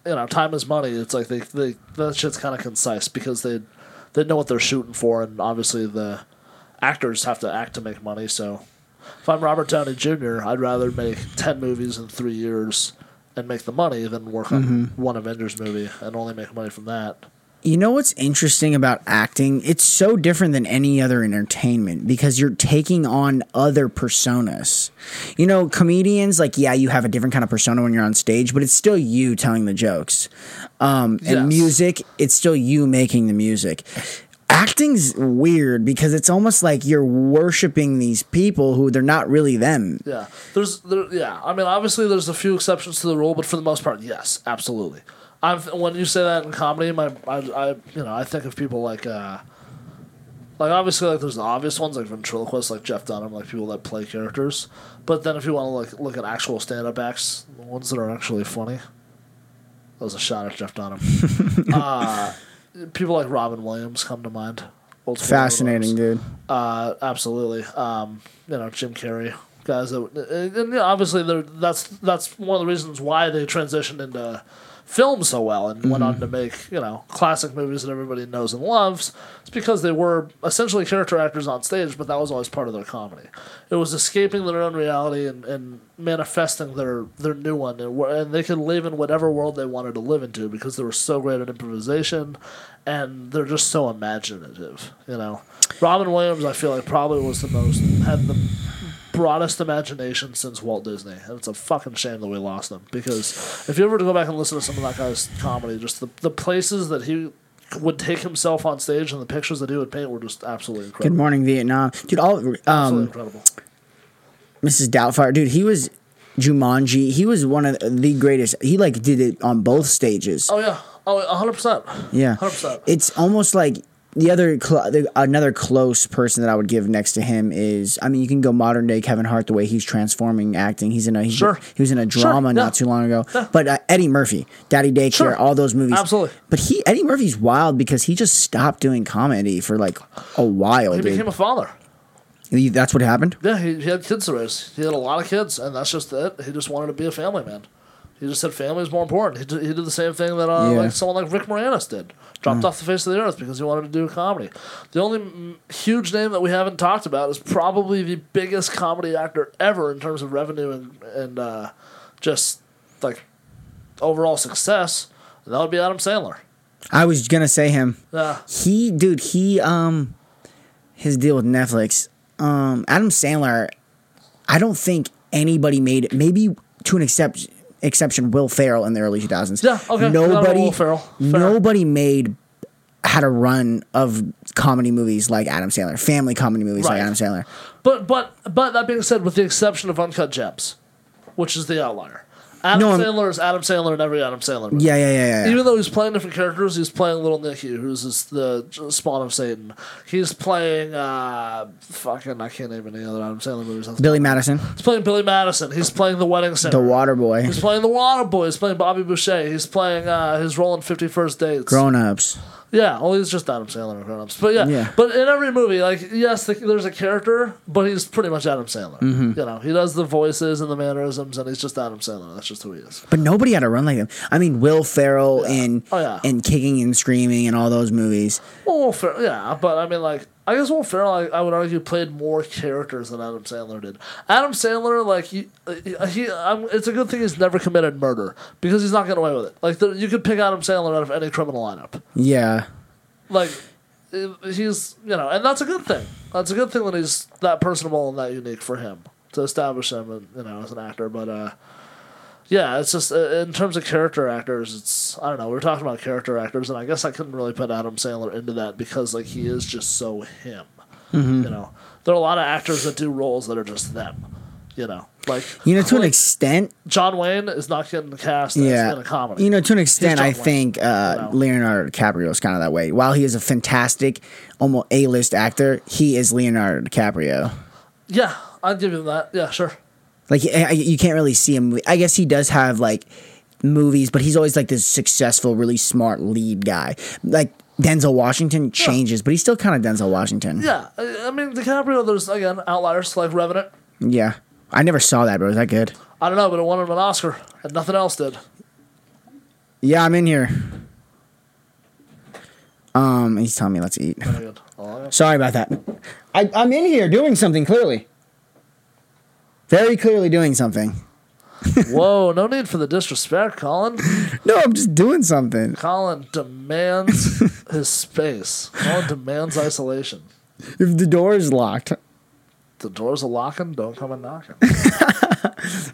you know, time is money. It's like they they that shit's kind of concise because they they know what they're shooting for, and obviously the actors have to act to make money. So if I'm Robert Downey Jr., I'd rather make ten movies in three years and make the money than work on one Avengers movie and only make money from that. You know what's interesting about acting? It's so different than any other entertainment because you're taking on other personas. You know, comedians, like, yeah, you have a different kind of persona when you're on stage, but it's still you telling the jokes. Um, Yes. and music, it's still you making the music. Acting's weird because it's almost like you're worshiping these people who they're not really them. Yeah, there's there, yeah. I mean, obviously, there's a few exceptions to the rule, but for the most part, yes, absolutely. I've when you say that in comedy, my I, I you know I think of people like uh, like obviously like there's the obvious ones like ventriloquists like Jeff Dunham, like people that play characters. But then if you want to like look at actual stand up acts, the ones that are actually funny, that was a shot at Jeff Dunham. uh, people like Robin Williams come to mind. Old Fascinating, dude. Uh, absolutely. Um, you know, Jim Carrey, guys that, and, and, you know, obviously they're, that's that's one of the reasons why they transitioned into filmed so well and went on mm-hmm. to make you know classic movies that everybody knows and loves. It's because they were essentially character actors on stage, but that was always part of their comedy. It was escaping their own reality and, and manifesting their their new one, and, and they could live in whatever world they wanted to live into because they were so great at improvisation, and they're just so imaginative. You know, Robin Williams, I feel like probably was the most had the broadest imagination since Walt Disney, and it's a fucking shame that we lost him. Because if you ever go back and listen to some of that guy's comedy, just the the places that he would take himself on stage and the pictures that he would paint were just absolutely incredible. Good morning, Vietnam, dude. All absolutely um, incredible. Mrs. Doubtfire, dude. He was Jumanji. He was one of the greatest. He like did it on both stages. Oh yeah. Oh, 100%. Yeah, 100%. it's almost like the other cl- the, another close person that I would give next to him is. I mean, you can go modern day Kevin Hart the way he's transforming acting. He's in a he's, Sure. he was in a Sure, drama yeah. not too long ago. But uh, Eddie Murphy, Daddy Daycare, Sure. all those movies, Absolutely. But he Eddie Murphy's wild because he just stopped doing comedy for like a while, He dude. became a father. He- That's what happened. Yeah, he, he had kids to raise. He had a lot of kids, and that's just it. He just wanted to be a family man. He just said family is more important. He did, he did the same thing that uh, Yeah. like someone like Rick Moranis did. Dropped off the face of the earth because he wanted to do a comedy. The only mm, huge name that we haven't talked about is probably the biggest comedy actor ever in terms of revenue and and uh, just like overall success. And that would be Adam Sandler. I was gonna say him. Yeah, He, dude, he, um, his deal with Netflix, um, Adam Sandler, I don't think anybody made it. Maybe to an except, exception, Will Ferrell in the early 2000s. Yeah, okay. Nobody, Will Ferrell. Nobody made had a run of comedy movies like Adam Sandler, family comedy movies like Adam Sandler. But but but that being said, with the exception of Uncut Gems, which is the outlier, Adam No, Sandler is Adam Sandler in every Adam Sandler movie. Yeah, yeah, yeah, yeah. Even though he's playing different characters, he's playing Little Nicky, who's the spawn of Satan. He's playing uh, fucking I can't name any other Adam Sandler movies. Billy Madison, He's playing Billy Madison. He's playing The Wedding Singer. The Water Boy, He's playing The Water Boy. He's playing Bobby Boucher. He's playing uh, his role in Fifty First Dates. Grown Ups. Yeah, well, he's just Adam Sandler in Grown Ups. But yeah, Yeah. but in every movie, like, yes, the, there's a character, but he's pretty much Adam Sandler. Mm-hmm. You know, he does the voices and the mannerisms, and he's just Adam Sandler. That's just who he is. But nobody had a run like him. I mean, Will Ferrell in Oh, yeah. in Kicking and Screaming and all those movies. Well, yeah, but I mean, like, I guess Will Ferrell, I, I would argue, played more characters than Adam Sandler did. Adam Sandler, like, he, he um, it's a good thing he's never committed murder because he's not getting away with it. Like, the, you could pick Adam Sandler out of any criminal lineup. Yeah. like uh, he's you know and that's a good thing that's a good thing that he's that personable and that unique for him to establish him and you know as an actor but uh yeah it's just uh, in terms of character actors it's i don't know We are talking about character actors and i guess i couldn't really put adam sandler into that because like he is just so him Mm-hmm. you know there are a lot of actors that do roles that are just them you know like You know, to an extent, john wayne is not getting cast as yeah. in a comedy You know, to an extent, I Wayne, think uh, you know. Leonardo DiCaprio is kind of that way. While he is a fantastic, almost A-list actor, he is Leonardo DiCaprio. yeah i'd give him that yeah sure Like I- you can't really see him. I guess he does have like movies, but he's always like this successful, really smart lead guy. Like Denzel Washington changes, but he's still kind of Denzel Washington. Yeah, I mean DiCaprio. There's again outliers like Revenant. Yeah. I never saw that, bro. Is that good? I don't know, but it won him an Oscar, and nothing else did. Yeah, I'm in here. Um, he's telling me let's eat. Yeah. Sorry about that. I, I'm in here doing something clearly. Very clearly doing something. Whoa, no need for the disrespect, Colin. No, I'm just doing something. Colin demands his space. Colin demands isolation. If the door is locked, The doors are locking. Don't come and knocking.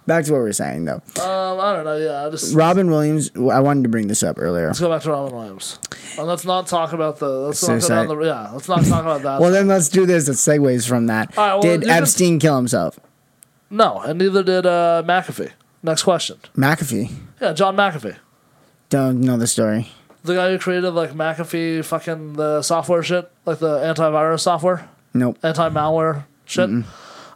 back to what we were saying though. Um, I don't know. Yeah, I just Robin Williams. I wanted to bring this up earlier. let's go back to Robin Williams. And let's not talk about the. Let's not Suicide. down the. Yeah, let's not talk about that. Well, then let's do this. That segues from that. Right, well, Did can- Epstein kill himself? No, and neither did uh, McAfee. Next question. McAfee. Yeah, John McAfee. Don't know the story. The guy who created like McAfee fucking the software shit, like the antivirus software, Nope. anti malware shit.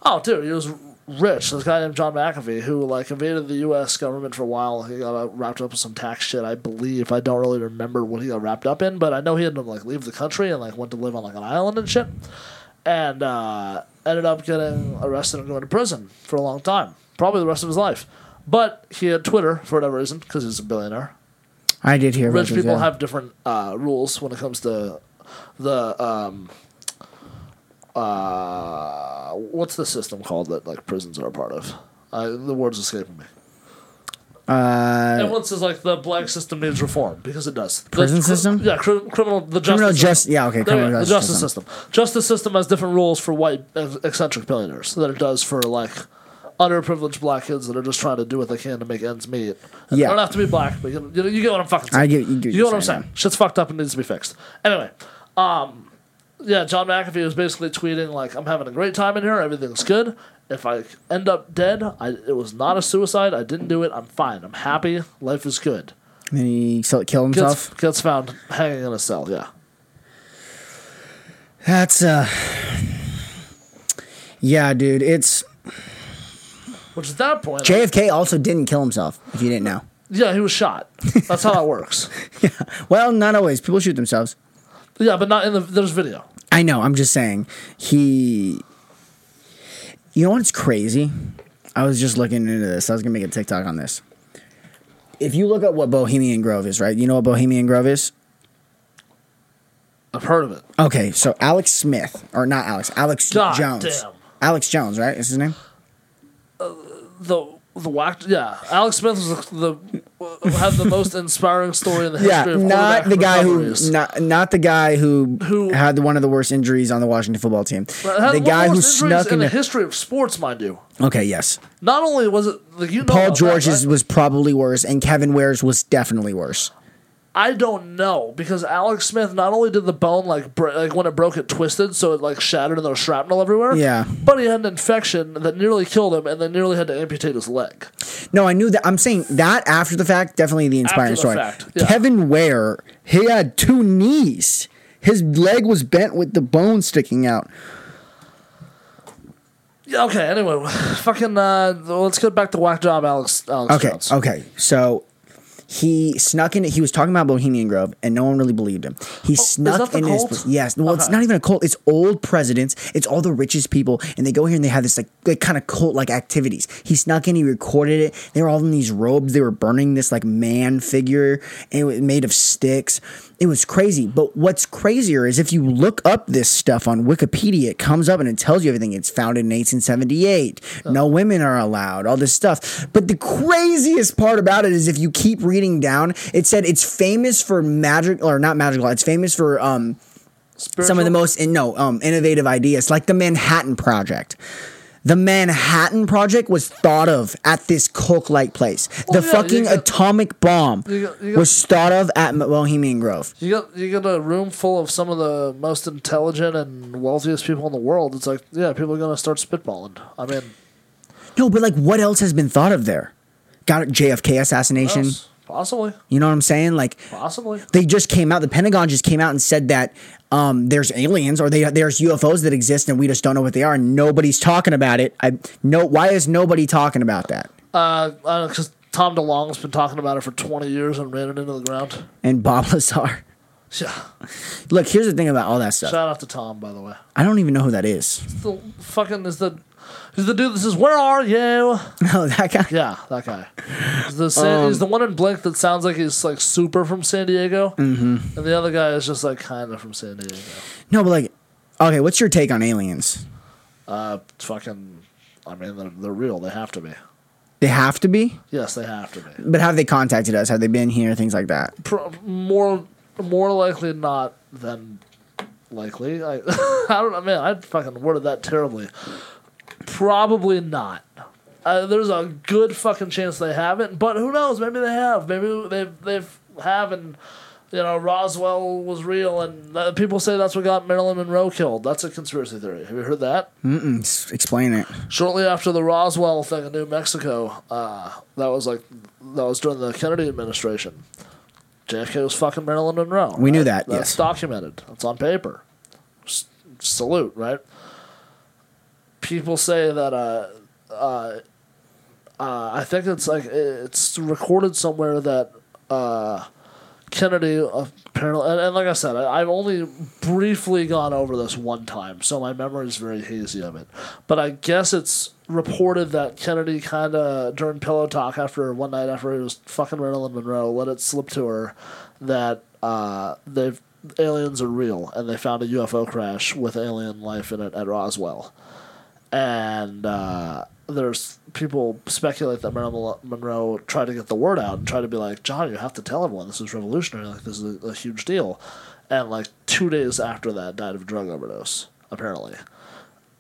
Oh, dude, he was rich. This guy named John McAfee who like invaded the U.S. government for a while. He got uh, wrapped up with some tax shit, I believe. I don't really remember what he got wrapped up in, but I know he had to like leave the country and like went to live on like an island and shit, and uh, ended up getting arrested and going to prison for a long time, probably the rest of his life. But he had Twitter for whatever reason because he's a billionaire. I did hear rich people have different uh, rules when it comes to the um, uh, what's the system called that like prisons are a part of? Uh, the word's escaping me. Uh, Everyone says like the black system needs reform because it does. The Prison cri- system? Yeah, cri- criminal the justice Criminal system. just- yeah, okay, criminal go, the justice justice system. Justice system has different rules for white eccentric billionaires than it does for like underprivileged black kids that are just trying to do what they can to make ends meet. And Yeah. they don't have to be black, but you, you, you get what I'm fucking saying. I get- you get you get what I'm saying, saying. Shit's fucked up and needs to be fixed. Anyway, um, yeah, John McAfee was basically tweeting like, "I'm having a great time in here. Everything's good. If I end up dead, I, it was not a suicide. I didn't do it. I'm fine. I'm happy. Life is good." and he killed himself. Gets, gets found hanging in a cell. Yeah. That's uh, yeah, dude. It's Which at that point, JFK also didn't kill himself. If you didn't know. yeah, he was shot. That's how that works. Yeah. Well, not always. People shoot themselves. Yeah, but not in the. There's video. I know. I'm just saying. He. You know what's crazy? I was just looking into this. I was gonna make a TikTok on this. If you look at what Bohemian Grove is, right? You know what Bohemian Grove is? I've heard of it. Okay, so Alex Smith, or not Alex, Alex God Jones. damn. Alex Jones, right? Is his name? Uh, the the whack. Yeah, Alex Smith was the, the had the most inspiring story in the history Yeah, of not the guy who, not not the guy who, Who- had one of the worst injuries on the Washington football team. The guy the who snuck in the into. history of sports, mind you. Okay, yes. Not only was it like you know Paul about that, George's right? was probably worse, and Kevin Ware's was definitely worse. I don't know because Alex Smith not only did the bone like bre- like when it broke it twisted so it like shattered and there was shrapnel everywhere. Yeah. but he had an infection that nearly killed him and then nearly had to amputate his leg. No, I knew that. I'm saying that after the fact, definitely the inspiring After the story. fact, yeah. Kevin Ware, he had two knees. His leg was bent with the bone sticking out. Yeah. Okay. Anyway, fucking uh, let's get back to whack job, Alex. Alex Okay, Jones. okay. So he snuck in. He was talking about Bohemian Grove, and no one really believed him. He snuck Oh, the in his yes. Well, it's not even a cult. It's old presidents. It's all the richest people, and they go here and they have this like, like kind of cult like activities. He snuck in. He recorded it. They were all in these robes. They were burning this like man figure, and it was made of sticks. It was crazy. But what's crazier is if you look up this stuff on Wikipedia, it comes up and it tells you everything. It's founded in 1878. No women are allowed. All this stuff. But the craziest part about it is if you keep reading down, it said it's famous for magic or not magical. It's famous for um some of the most in, no um innovative ideas, like the Manhattan Project. The Manhattan Project was thought of at this cult-like place. Well, the yeah, fucking got- atomic bomb you got- you got- was thought of at Bohemian Grove. You got you got a room full of some of the most intelligent and wealthiest people in the world. It's like yeah, people are gonna start spitballing. I mean, No, but like, what else has been thought of there? Got it, JFK assassination. else? Possibly, You know what I'm saying? Like, possibly. they just came out. The Pentagon just came out and said that um, there's aliens or they, there's UFOs that exist and we just don't know what they are. And nobody's talking about it. I no. Why is nobody talking about that? Uh, because Tom DeLonge's been talking about it for twenty years and ran it into the ground. And Bob Lazar. Yeah. Look, here's the thing about all that stuff. Shout out to Tom, by the way. I don't even know who that is. The fucking is the the dude that says "Where are you?" Oh, that guy. Yeah, that guy. He's the San, he's the one in Blink that sounds like he's like super from San Diego, mm-hmm. and the other guy is just like kind of from San Diego. No, but like, okay, what's your take on aliens? Uh, fucking. I mean, they're, they're real. They have to be. They have to be, Yes, they have to be. but have they contacted us? Have they been here? Things like that. Pro- more more likely not than likely. I I don't know, man. I fucking worded that terribly. Probably not. Uh, there's a good fucking chance they haven't, but who knows? Maybe they have. Maybe they they have, and you know Roswell was real, and uh, people say that's what got Marilyn Monroe killed. That's a conspiracy theory. Have you heard that? Mm-mm, explain it. Shortly after the Roswell thing in New Mexico, uh, that was like that was during the Kennedy administration. JFK was fucking Marilyn Monroe. We knew that, That's yes. documented. It's on paper. S- salute, right? People say that. Uh, uh, uh, I think it's like it's recorded somewhere that uh, Kennedy apparently, and, and like I said, I, I've only briefly gone over this one time, so my memory is very hazy of it. But I guess it's reported that Kennedy kind of during pillow talk after one night after he was fucking Marilyn Monroe, let it slip to her that uh, they've aliens are real and they found a UFO crash with alien life in it at Roswell, and. Uh, there's people speculate that Marilyn Monroe tried to get the word out and tried to be like, John, you have to tell everyone this is revolutionary. Like this is a, a huge deal. And like two days after that, died of drug overdose. Apparently,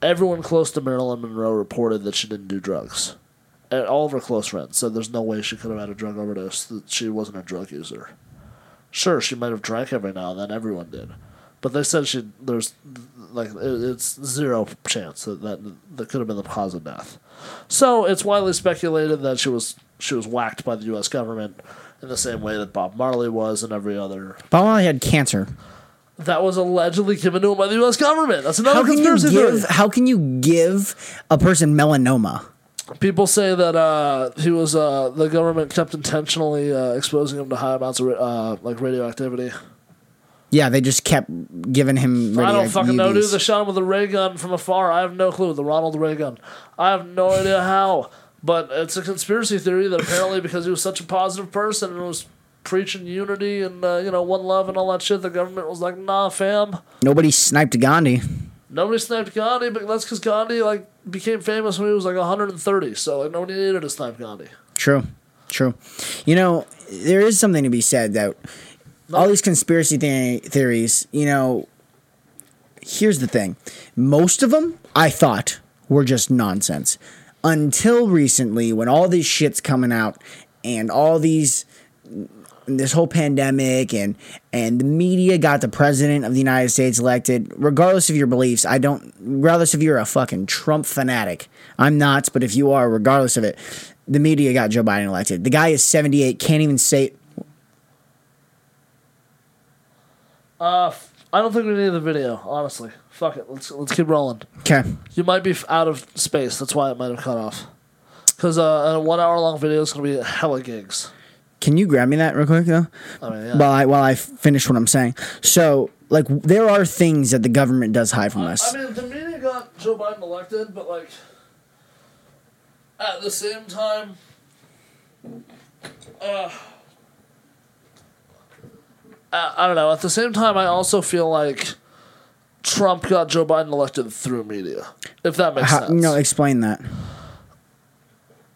everyone close to Marilyn Monroe reported that she didn't do drugs. And all of her close friends said there's no way she could have had a drug overdose. That she wasn't a drug user. Sure, she might have drank every now and then. Everyone did, but they said she there's like it's zero chance that that, that could have been the cause of death. So it's widely speculated that she was she was whacked by the U.S. government in the same way that Bob Marley was and every other. Bob Marley had cancer. That was allegedly given to him by the U.S. government. That's another How can you conspiracy give? theory. How can you give a person melanoma? People say that uh, he was uh, the government kept intentionally uh, exposing him to high amounts of uh, like radioactivity. Yeah, they just kept giving him. I don't fucking know, dude. They shot him with a ray gun from afar. I have no clue. The Ronald Ray gun. I have no idea how. But it's a conspiracy theory that apparently because he was such a positive person and was preaching unity and uh, you know one love and all that shit, the government was like, nah, fam. Nobody sniped Gandhi. Nobody sniped Gandhi, but that's because Gandhi like became famous when he was like 130. So like nobody needed to snipe Gandhi. True, true. You know, there is something to be said that all these conspiracy the- theories. You know, here's the thing: most of them I thought were just nonsense. Until recently, when all these shit's coming out and all these this whole pandemic and and the media got the president of the United States elected. Regardless of your beliefs I don't regardless if you're a fucking Trump fanatic I'm not but if you are regardless of it the media got Joe Biden elected. The guy is 78 can't even say Uh, f- I don't think we need the video. Honestly, fuck it. Let's let's keep rolling. okay You might be f- out of space. That's why it might have cut off. Because uh, a one hour long video is gonna be hella gigs. can you grab me that real quick though I mean, yeah. while I while I finish what I'm saying so like there are things that the government does hide from us I mean, the media got Joe Biden elected, but like at the same time, uh, I, I don't know. At the same time, I also feel like Trump got Joe Biden elected through media. If that makes How, sense. no explain that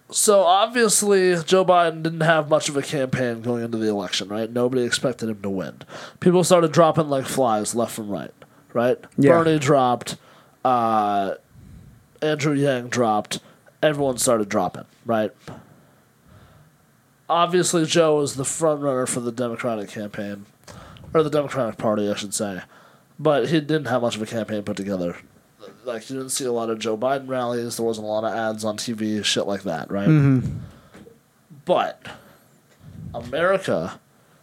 So obviously, Joe Biden didn't have much of a campaign going into the election, right? Nobody expected him to win. People started dropping like flies left and right, right? Yeah. Bernie dropped, uh, Andrew Yang dropped, everyone started dropping, right? Obviously, Joe was the front runner for the Democratic campaign, or the Democratic Party, I should say, but he didn't have much of a campaign put together. Like you didn't see a lot of Joe Biden rallies. There wasn't a lot of ads on TV, shit like that, right? Mm-hmm. But America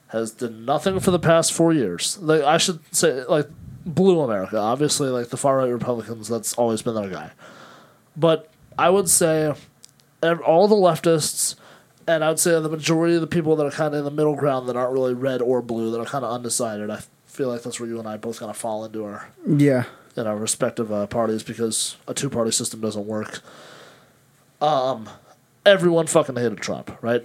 has done nothing for the past four years. Like I should say, like blue America. Obviously, like the far right Republicans, that's always been their guy. But I would say all the leftists, and I would say the majority of the people that are kind of in the middle ground that aren't really red or blue, that are kind of undecided. I feel like that's where you and I both kind of fall into our yeah in our respective uh, parties because a two party system doesn't work. Um, everyone fucking hated Trump, right?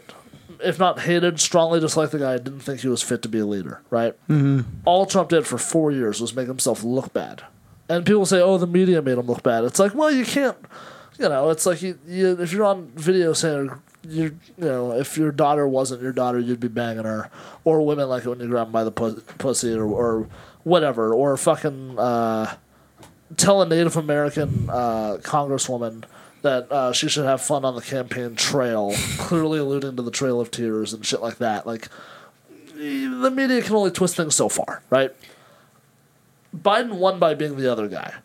If not hated, strongly disliked the guy. Didn't think he was fit to be a leader, right? Mm-hmm. All Trump did for four years was make himself look bad, and people say, "Oh, the media made him look bad." It's like, well, you can't, you know, it's like you, you if you're on video saying you know if your daughter wasn't your daughter, you'd be banging her, or women like it when you grab them by the pussy or or whatever, or fucking. Uh, tell a Native American uh, congresswoman that uh, she should have fun on the campaign trail, clearly alluding to the Trail of Tears and shit like that. Like, the media can only twist things so far, right? Biden won by being the other guy.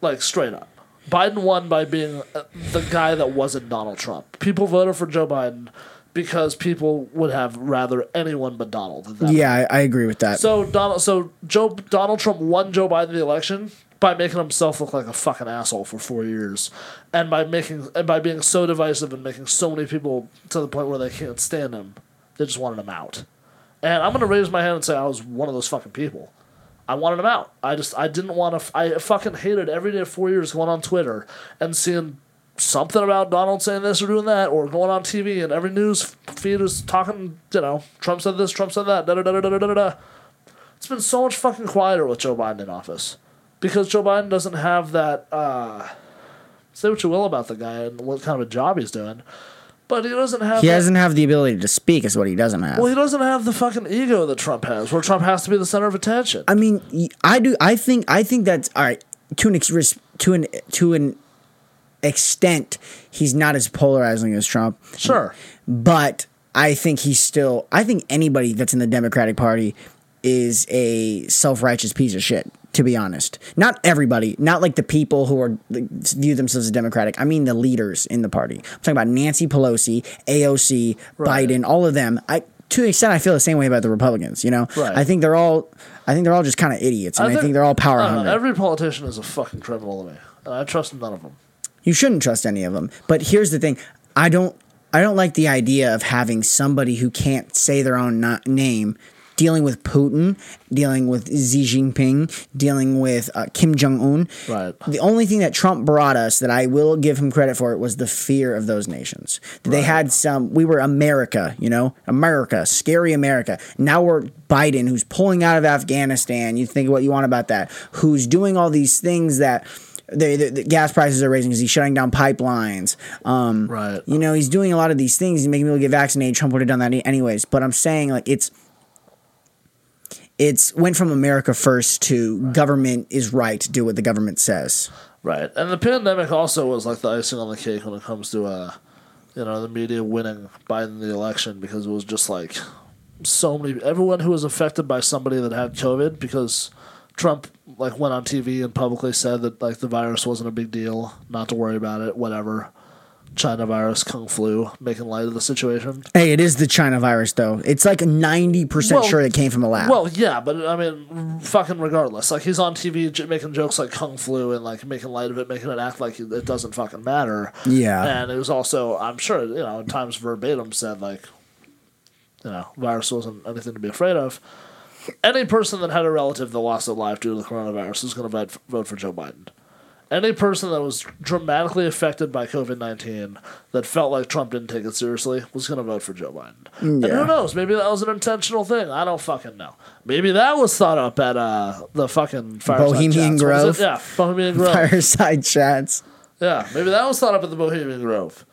Like, straight up. Biden won by being uh, the guy that wasn't Donald Trump. People voted for Joe Biden because people would have rather anyone but Donald. yeah I, I agree with that so Donald, so Joe Donald Trump won Joe Biden the election by making himself look like a fucking asshole for four years, and by making and by being so divisive and making so many people to the point where they can't stand him, they just wanted him out, And I'm gonna raise my hand and say I was one of those fucking people. I wanted him out. I just I didn't want to. F- I fucking hated every day four years going on Twitter and seeing something about Donald saying this or doing that, or going on TV and every news feed is talking. You know, Trump said this, Trump said that. Da da da da da da da. It's been so much fucking quieter with Joe Biden in office because Joe Biden doesn't have that. Uh, say what you will about the guy and what kind of a job he's doing, but he doesn't have. He that- doesn't have the ability to speak, is what he doesn't have. well, he doesn't have the fucking ego that Trump has, where Trump has to be the center of attention. I mean, I do. I think. I think that's all right. To an ex- to an to an extent, he's not as polarizing as Trump. Sure. but I think he's still. I think anybody that's in the Democratic Party is a self righteous piece of shit. To be honest, not everybody, not like the people who are view themselves as Democratic. I mean the leaders in the party. I'm talking about Nancy Pelosi, AOC, Right. Biden, all of them. I to an extent, I feel the same way about the Republicans. You know, Right. I think they're all. I think they're all just kind of idiots, and I think, they're all power I know, hungry. every politician is a fucking criminal to me. And I trust none of them. You shouldn't trust any of them. But here's the thing: I don't. I don't like the idea of having somebody who can't say their own na- name dealing with Putin, dealing with Xi Jinping, dealing with uh, Kim Jong Un. Right. The only thing that Trump brought us that I will give him credit for it was the fear of those nations. They had some. We were America, you know, America, scary America. Now we're Biden, who's pulling out of Afghanistan. You think what you want about that? Who's doing all these things that. The, the, the gas prices are raising because he's shutting down pipelines. Um, Right. You know, he's doing a lot of these things. He's making people get vaccinated. Trump would have done that anyways. But I'm saying, like, it's it's went from America first to government is right. Do what the government says. Right. And the pandemic also was like the icing on the cake when it comes to, uh, you know, the media winning Biden the election because it was just like so many, everyone who was affected by somebody that had COVID because Trump like went on TV and publicly said that like the virus wasn't a big deal, not to worry about it, whatever. China virus, kung flu, making light of the situation. Hey, it is the China virus, though. It's like ninety percent Well- sure it came from a lab. Well, yeah, but I mean, fucking regardless. Like he's on TV j- making jokes like kung flu and like making light of it, making it act like it doesn't fucking matter. Yeah. and it was also, I'm sure, you know, times verbatim said like, you know, virus wasn't anything to be afraid of. Any person that had a relative that lost their life due to the coronavirus is going to vote for Joe Biden. Any person that was dramatically affected by COVID nineteen that felt like Trump didn't take it seriously was going to vote for Joe Biden. And who knows? Maybe that was an intentional thing. I don't fucking know. Maybe that was thought up at uh, the fucking fireside Bohemian chats. Grove? Yeah, Bohemian Grove. fireside chats. Yeah, maybe that was thought up at the Bohemian Grove.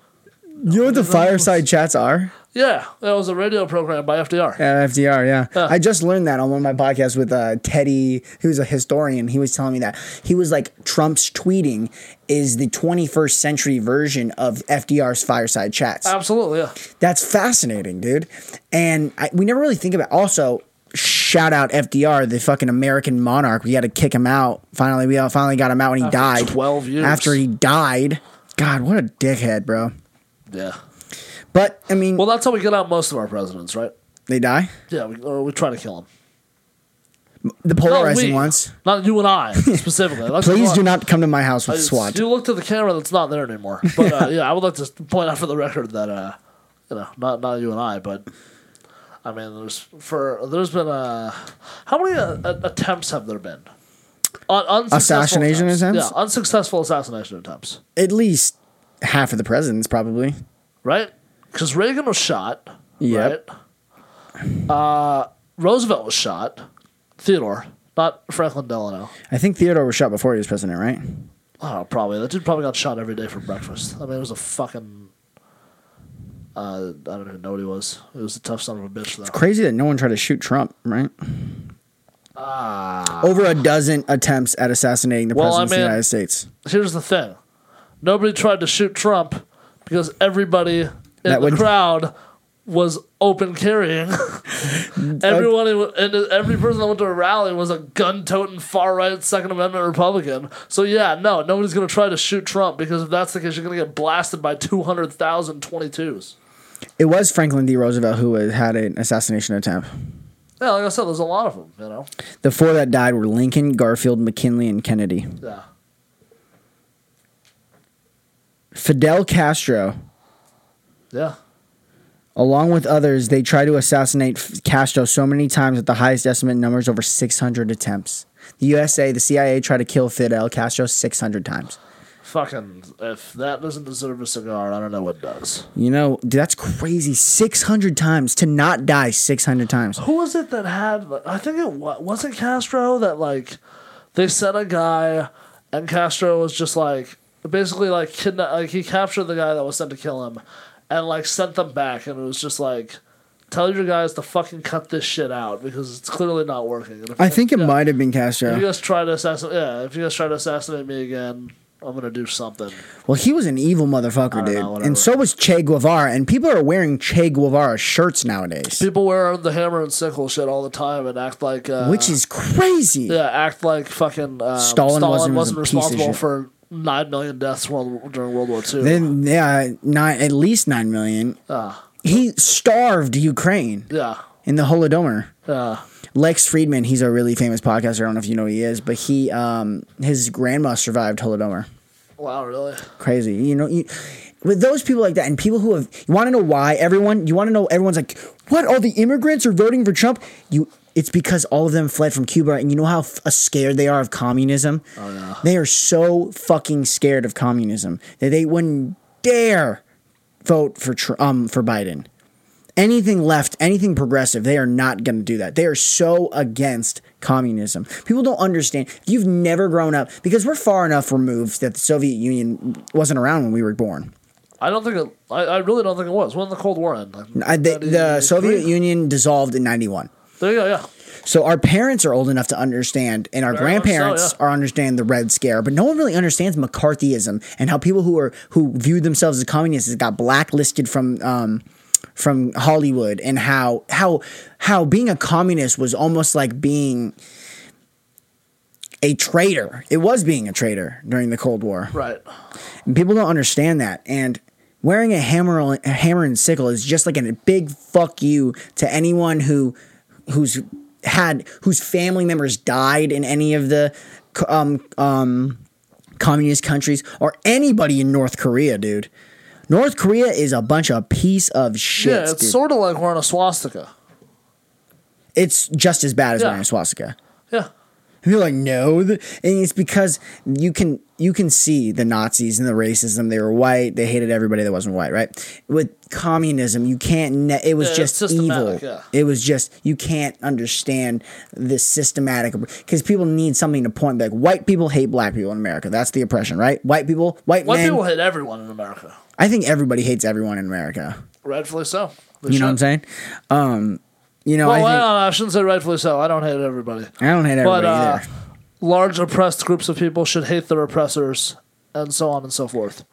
You know what the fireside chats are? Yeah, that was a radio program by FDR. Yeah, FDR, yeah. Yeah. I just learned that on one of my podcasts with uh, Teddy, who's a historian. He was telling me that. He was like, Trump's tweeting is the 21st century version of FDR's fireside chats. Absolutely, yeah. That's fascinating, dude. And I, we never really think about also shout out FDR, the fucking American monarch. We had to kick him out. Finally, we all finally got him out when he After died. 12 years. After he died. God, what a dickhead, bro. Yeah. But I mean, Well, that's how we get out most of our presidents, right? they die. Yeah, we, or we try to kill them. The polarizing we. ones. Not you and I, specifically. Let's Please do not come to my house with SWAT. Do you look to the camera that's not there anymore. But uh, yeah, I would like to point out for the record that, uh, you know, not not you and I, but I mean, there's for there's been uh, how many uh, a- attempts have there been? Un- unsuccessful Assassination attempts? Yeah, unsuccessful assassination attempts. At least half of the presidents, probably. right? Because Reagan was shot. Yep. Right? Uh, Roosevelt was shot. Theodore, not Franklin Delano. I think Theodore was shot before he was president, right? Oh, probably. That dude probably got shot every day for breakfast. I mean, it was a fucking. Uh, I don't even know what he was. It was a tough son of a bitch, though. It's crazy that no one tried to shoot Trump, right? Ah. Over a dozen attempts at assassinating the Well, I president of the United States. Here's the thing nobody tried to shoot Trump because everybody in That the would- crowd was open carrying. Everyone, and every person that went to a rally was a gun-toting far right Second Amendment Republican. So yeah, no, nobody's gonna try to shoot Trump because if that's the case, you're gonna get blasted by two hundred thousand 22s. It was Franklin D. Roosevelt who had an assassination attempt. Yeah, like I said, there's a lot of them. You know. The four that died were Lincoln, Garfield, McKinley, and Kennedy. Yeah. Fidel Castro Yeah. Along with others, they tried to assassinate Castro so many times that the highest estimate numbers over 600 attempts. The USA, the CIA tried to kill Fidel Castro 600 times. Fucking, if that doesn't deserve a cigar, I don't know what does. You know, dude, that's crazy. 600 times to not die 600 times. Who was it that had? like, I think it wa- wasn't Castro that like they sent a guy, and Castro was just like basically like kidna- like he captured the guy that was sent to kill him, and like sent them back, and it was just like. Tell your guys to fucking cut this shit out because it's clearly not working. I think it yeah, might have been If you Castro. guys try to assassinate, yeah, if you guys try to assassinate me again, I'm gonna do something. Well, he was an evil motherfucker, dude. know, and so was Che Guevara. And people are wearing Che Guevara shirts nowadays, People wear the hammer and sickle shit all the time and act like, uh, which is crazy. yeah, act like fucking um, Stalin Stalin, wasn't- wasn't, was a piece of responsible for nine million deaths world, during World War II. Then, yeah, nine, at least 9 million. Ah. He starved Ukraine yeah, in the Holodomor. yeah, Lex Fridman, he's a really famous podcaster. I don't know if you know who he is, but he, um, his grandma survived Holodomor. wow, really? Crazy. You know, you, with those people like that and people who have, you want to know why everyone, you want to know, everyone's like, what? All the immigrants are voting for Trump? You, it's because all of them fled from Cuba, and you know how f- scared they are of communism. Oh yeah. They are so fucking scared of communism that they wouldn't dare vote for Tr- um for Biden. Anything left, anything progressive, they are not going to do that. They are so against communism. People don't understand. You've never grown up, because we're far enough removed that the Soviet Union wasn't around when we were born. I don't think it. I, I really don't think it was. When the Cold War end? Like, I, the, the 93? Soviet Union dissolved in 91. There you go. Yeah. So our parents are old enough to understand, and our Very much so, grandparents yeah. are understand the Red Scare, but no one really understands McCarthyism and how people who are who view themselves as communists got blacklisted from um, from Hollywood, and how how how being a communist was almost like being a traitor. It was being a traitor during the Cold War. Right. And people don't understand that. And wearing a hammer, a hammer and sickle is just like a big fuck you to anyone who, who's had, whose family members died in any of the, um, um, communist countries or anybody in North Korea, dude. North Korea is a bunch of piece of shit. Yeah, it's dude. sort of like wearing a swastika. it's just as bad as Yeah. wearing a swastika. Yeah. And you're like, no, and it's because you can you can see the Nazis and the racism. They were white. They hated everybody that wasn't white, right? With communism, you can't. Ne- it was Yeah, just evil. yeah. It was just you can't understand the systematic because people need something to point back. White people hate black people in America. That's the oppression, right? White people, white, White men. people hate everyone in America. I think everybody hates everyone in America. Rightfully so. They You know what I'm saying? Um, you know, Well, I, think, I shouldn't say rightfully so. I don't hate everybody. I don't hate everybody But uh, either. large oppressed groups of people should hate their oppressors, and so on and so forth.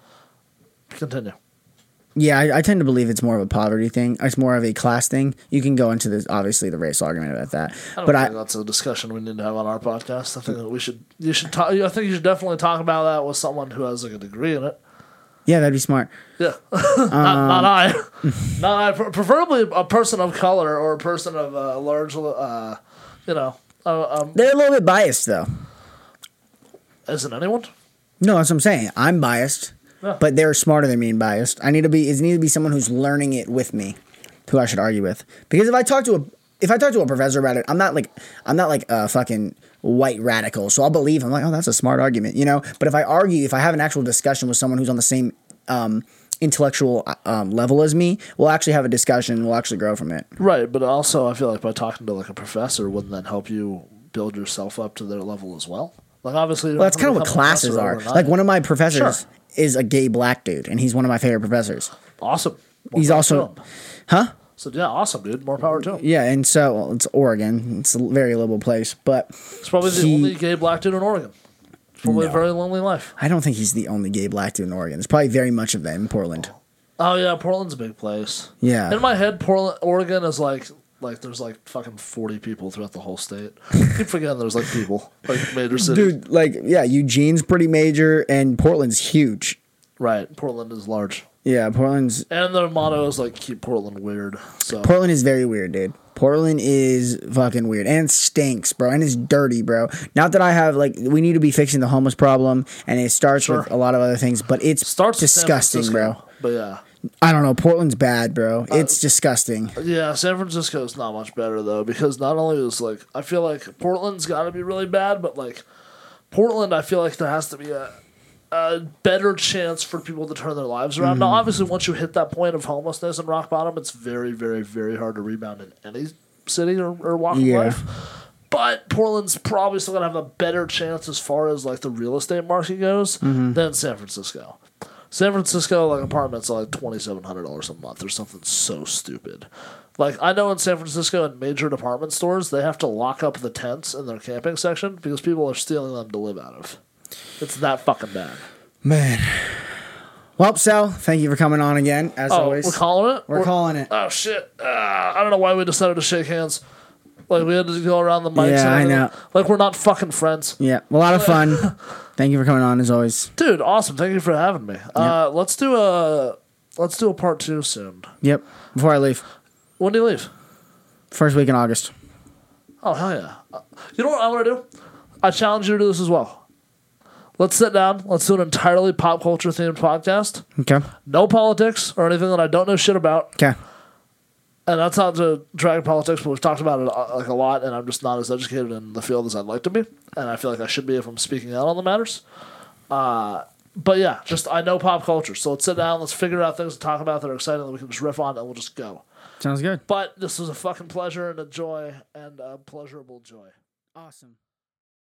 Continue. Yeah, I, I tend to believe it's more of a poverty thing. It's more of a class thing. You can go into this, obviously, the race argument about that. I But think I, that's a discussion we need to have on our podcast. I think that we should. You should talk. I think you should definitely talk about that with someone who has like a degree in it. Yeah, that'd be smart. Yeah, not, not I. not I. Pre- Preferably a person of color or a person of uh, large. Uh, you know, uh, um, They're a little bit biased, though. isn't anyone? No, that's what I'm saying. I'm biased, Yeah. but they're smarter than me and biased. I need to be. It needs to be someone who's learning it with me, who I should argue with. Because if I talk to a, if I talk to a professor about it, I'm not like, I'm not like a fucking white radical. So I'll believe. I'm like, oh, that's a smart argument, you know. But if I argue, if I have an actual discussion with someone who's on the same um, intellectual um, level as me, we'll actually have a discussion. We'll actually grow from it. Right, but also I feel like by talking to like a professor, wouldn't that help you build yourself up to their level as well? Like obviously, Well, that's kind of what classes are. Like one of my professors Sure. is a gay black dude, and he's one of my favorite professors. awesome. More He's also, huh? So yeah, awesome, dude. More power to him. Yeah, and so well, it's Oregon. It's a very liberal place, but It's probably the only gay black dude in Oregon. It's probably No. a very lonely life. I don't think he's the only gay black dude in Oregon. There's probably very much of that in Portland. Oh yeah, Portland's a big place. Yeah. In my head, Portland, Oregon is like like there's like fucking forty people throughout the whole state. I keep forgetting there's like people like major cities. Dude, like, yeah, Eugene's pretty major, and Portland's huge. Right, Portland is large, Yeah, Portland's and their motto is like keep Portland weird. So Portland is very weird, dude. Portland is fucking weird, and it stinks, bro, and it's dirty, bro. Not that I have like, we need to be fixing the homeless problem, and it starts with a lot of other things, but it's starts disgusting, bro. But yeah, I don't know. Portland's bad, bro. Uh, it's disgusting. Yeah, San Francisco's not much better though because not only is like I feel like Portland's got to be really bad, but like Portland, I feel like there has to be a a better chance for people to turn their lives around. Now, mm-hmm. obviously, once you hit that point of homelessness and rock bottom, it's very, very, very hard to rebound in any city or, or walk of Yeah. life. But Portland's probably still gonna have a better chance as far as like the real estate market goes mm-hmm. than San Francisco. San Francisco, like apartments are like twenty seven hundred dollars a month or something so stupid. Like I know in San Francisco in major department stores they have to lock up the tents in their camping section because people are stealing them to live out of. It's that fucking bad. Man. Well, Sal, thank you for coming on again, as Oh, always. we're calling it. We're calling it. Oh shit! Uh, I don't know why we decided to shake hands. Like we had to go around the mics. Yeah, and I know. Like we're not fucking friends, yeah, a lot of fun. thank you for coming on, as always. dude. Awesome. Thank you for having me. Uh, let's do a let's do a part two soon. Yep. Before I leave, When do you leave? first week in August. Oh hell yeah! Uh, You know what I want to do? I challenge you to do this as well. Let's sit down. Let's do an entirely pop culture themed podcast. Okay. No politics or anything that I don't know shit about. Okay. And that's not to drag politics, but we've talked about it uh, like a lot, and I'm just not as educated in the field as I'd like to be, and I feel like I should be if I'm speaking out on the matters. Uh, but yeah, just I know pop culture, so let's sit down, let's figure out things to talk about that are exciting that we can just riff on, and we'll just go. Sounds good. But this was a fucking pleasure and a joy and a pleasurable joy. Awesome.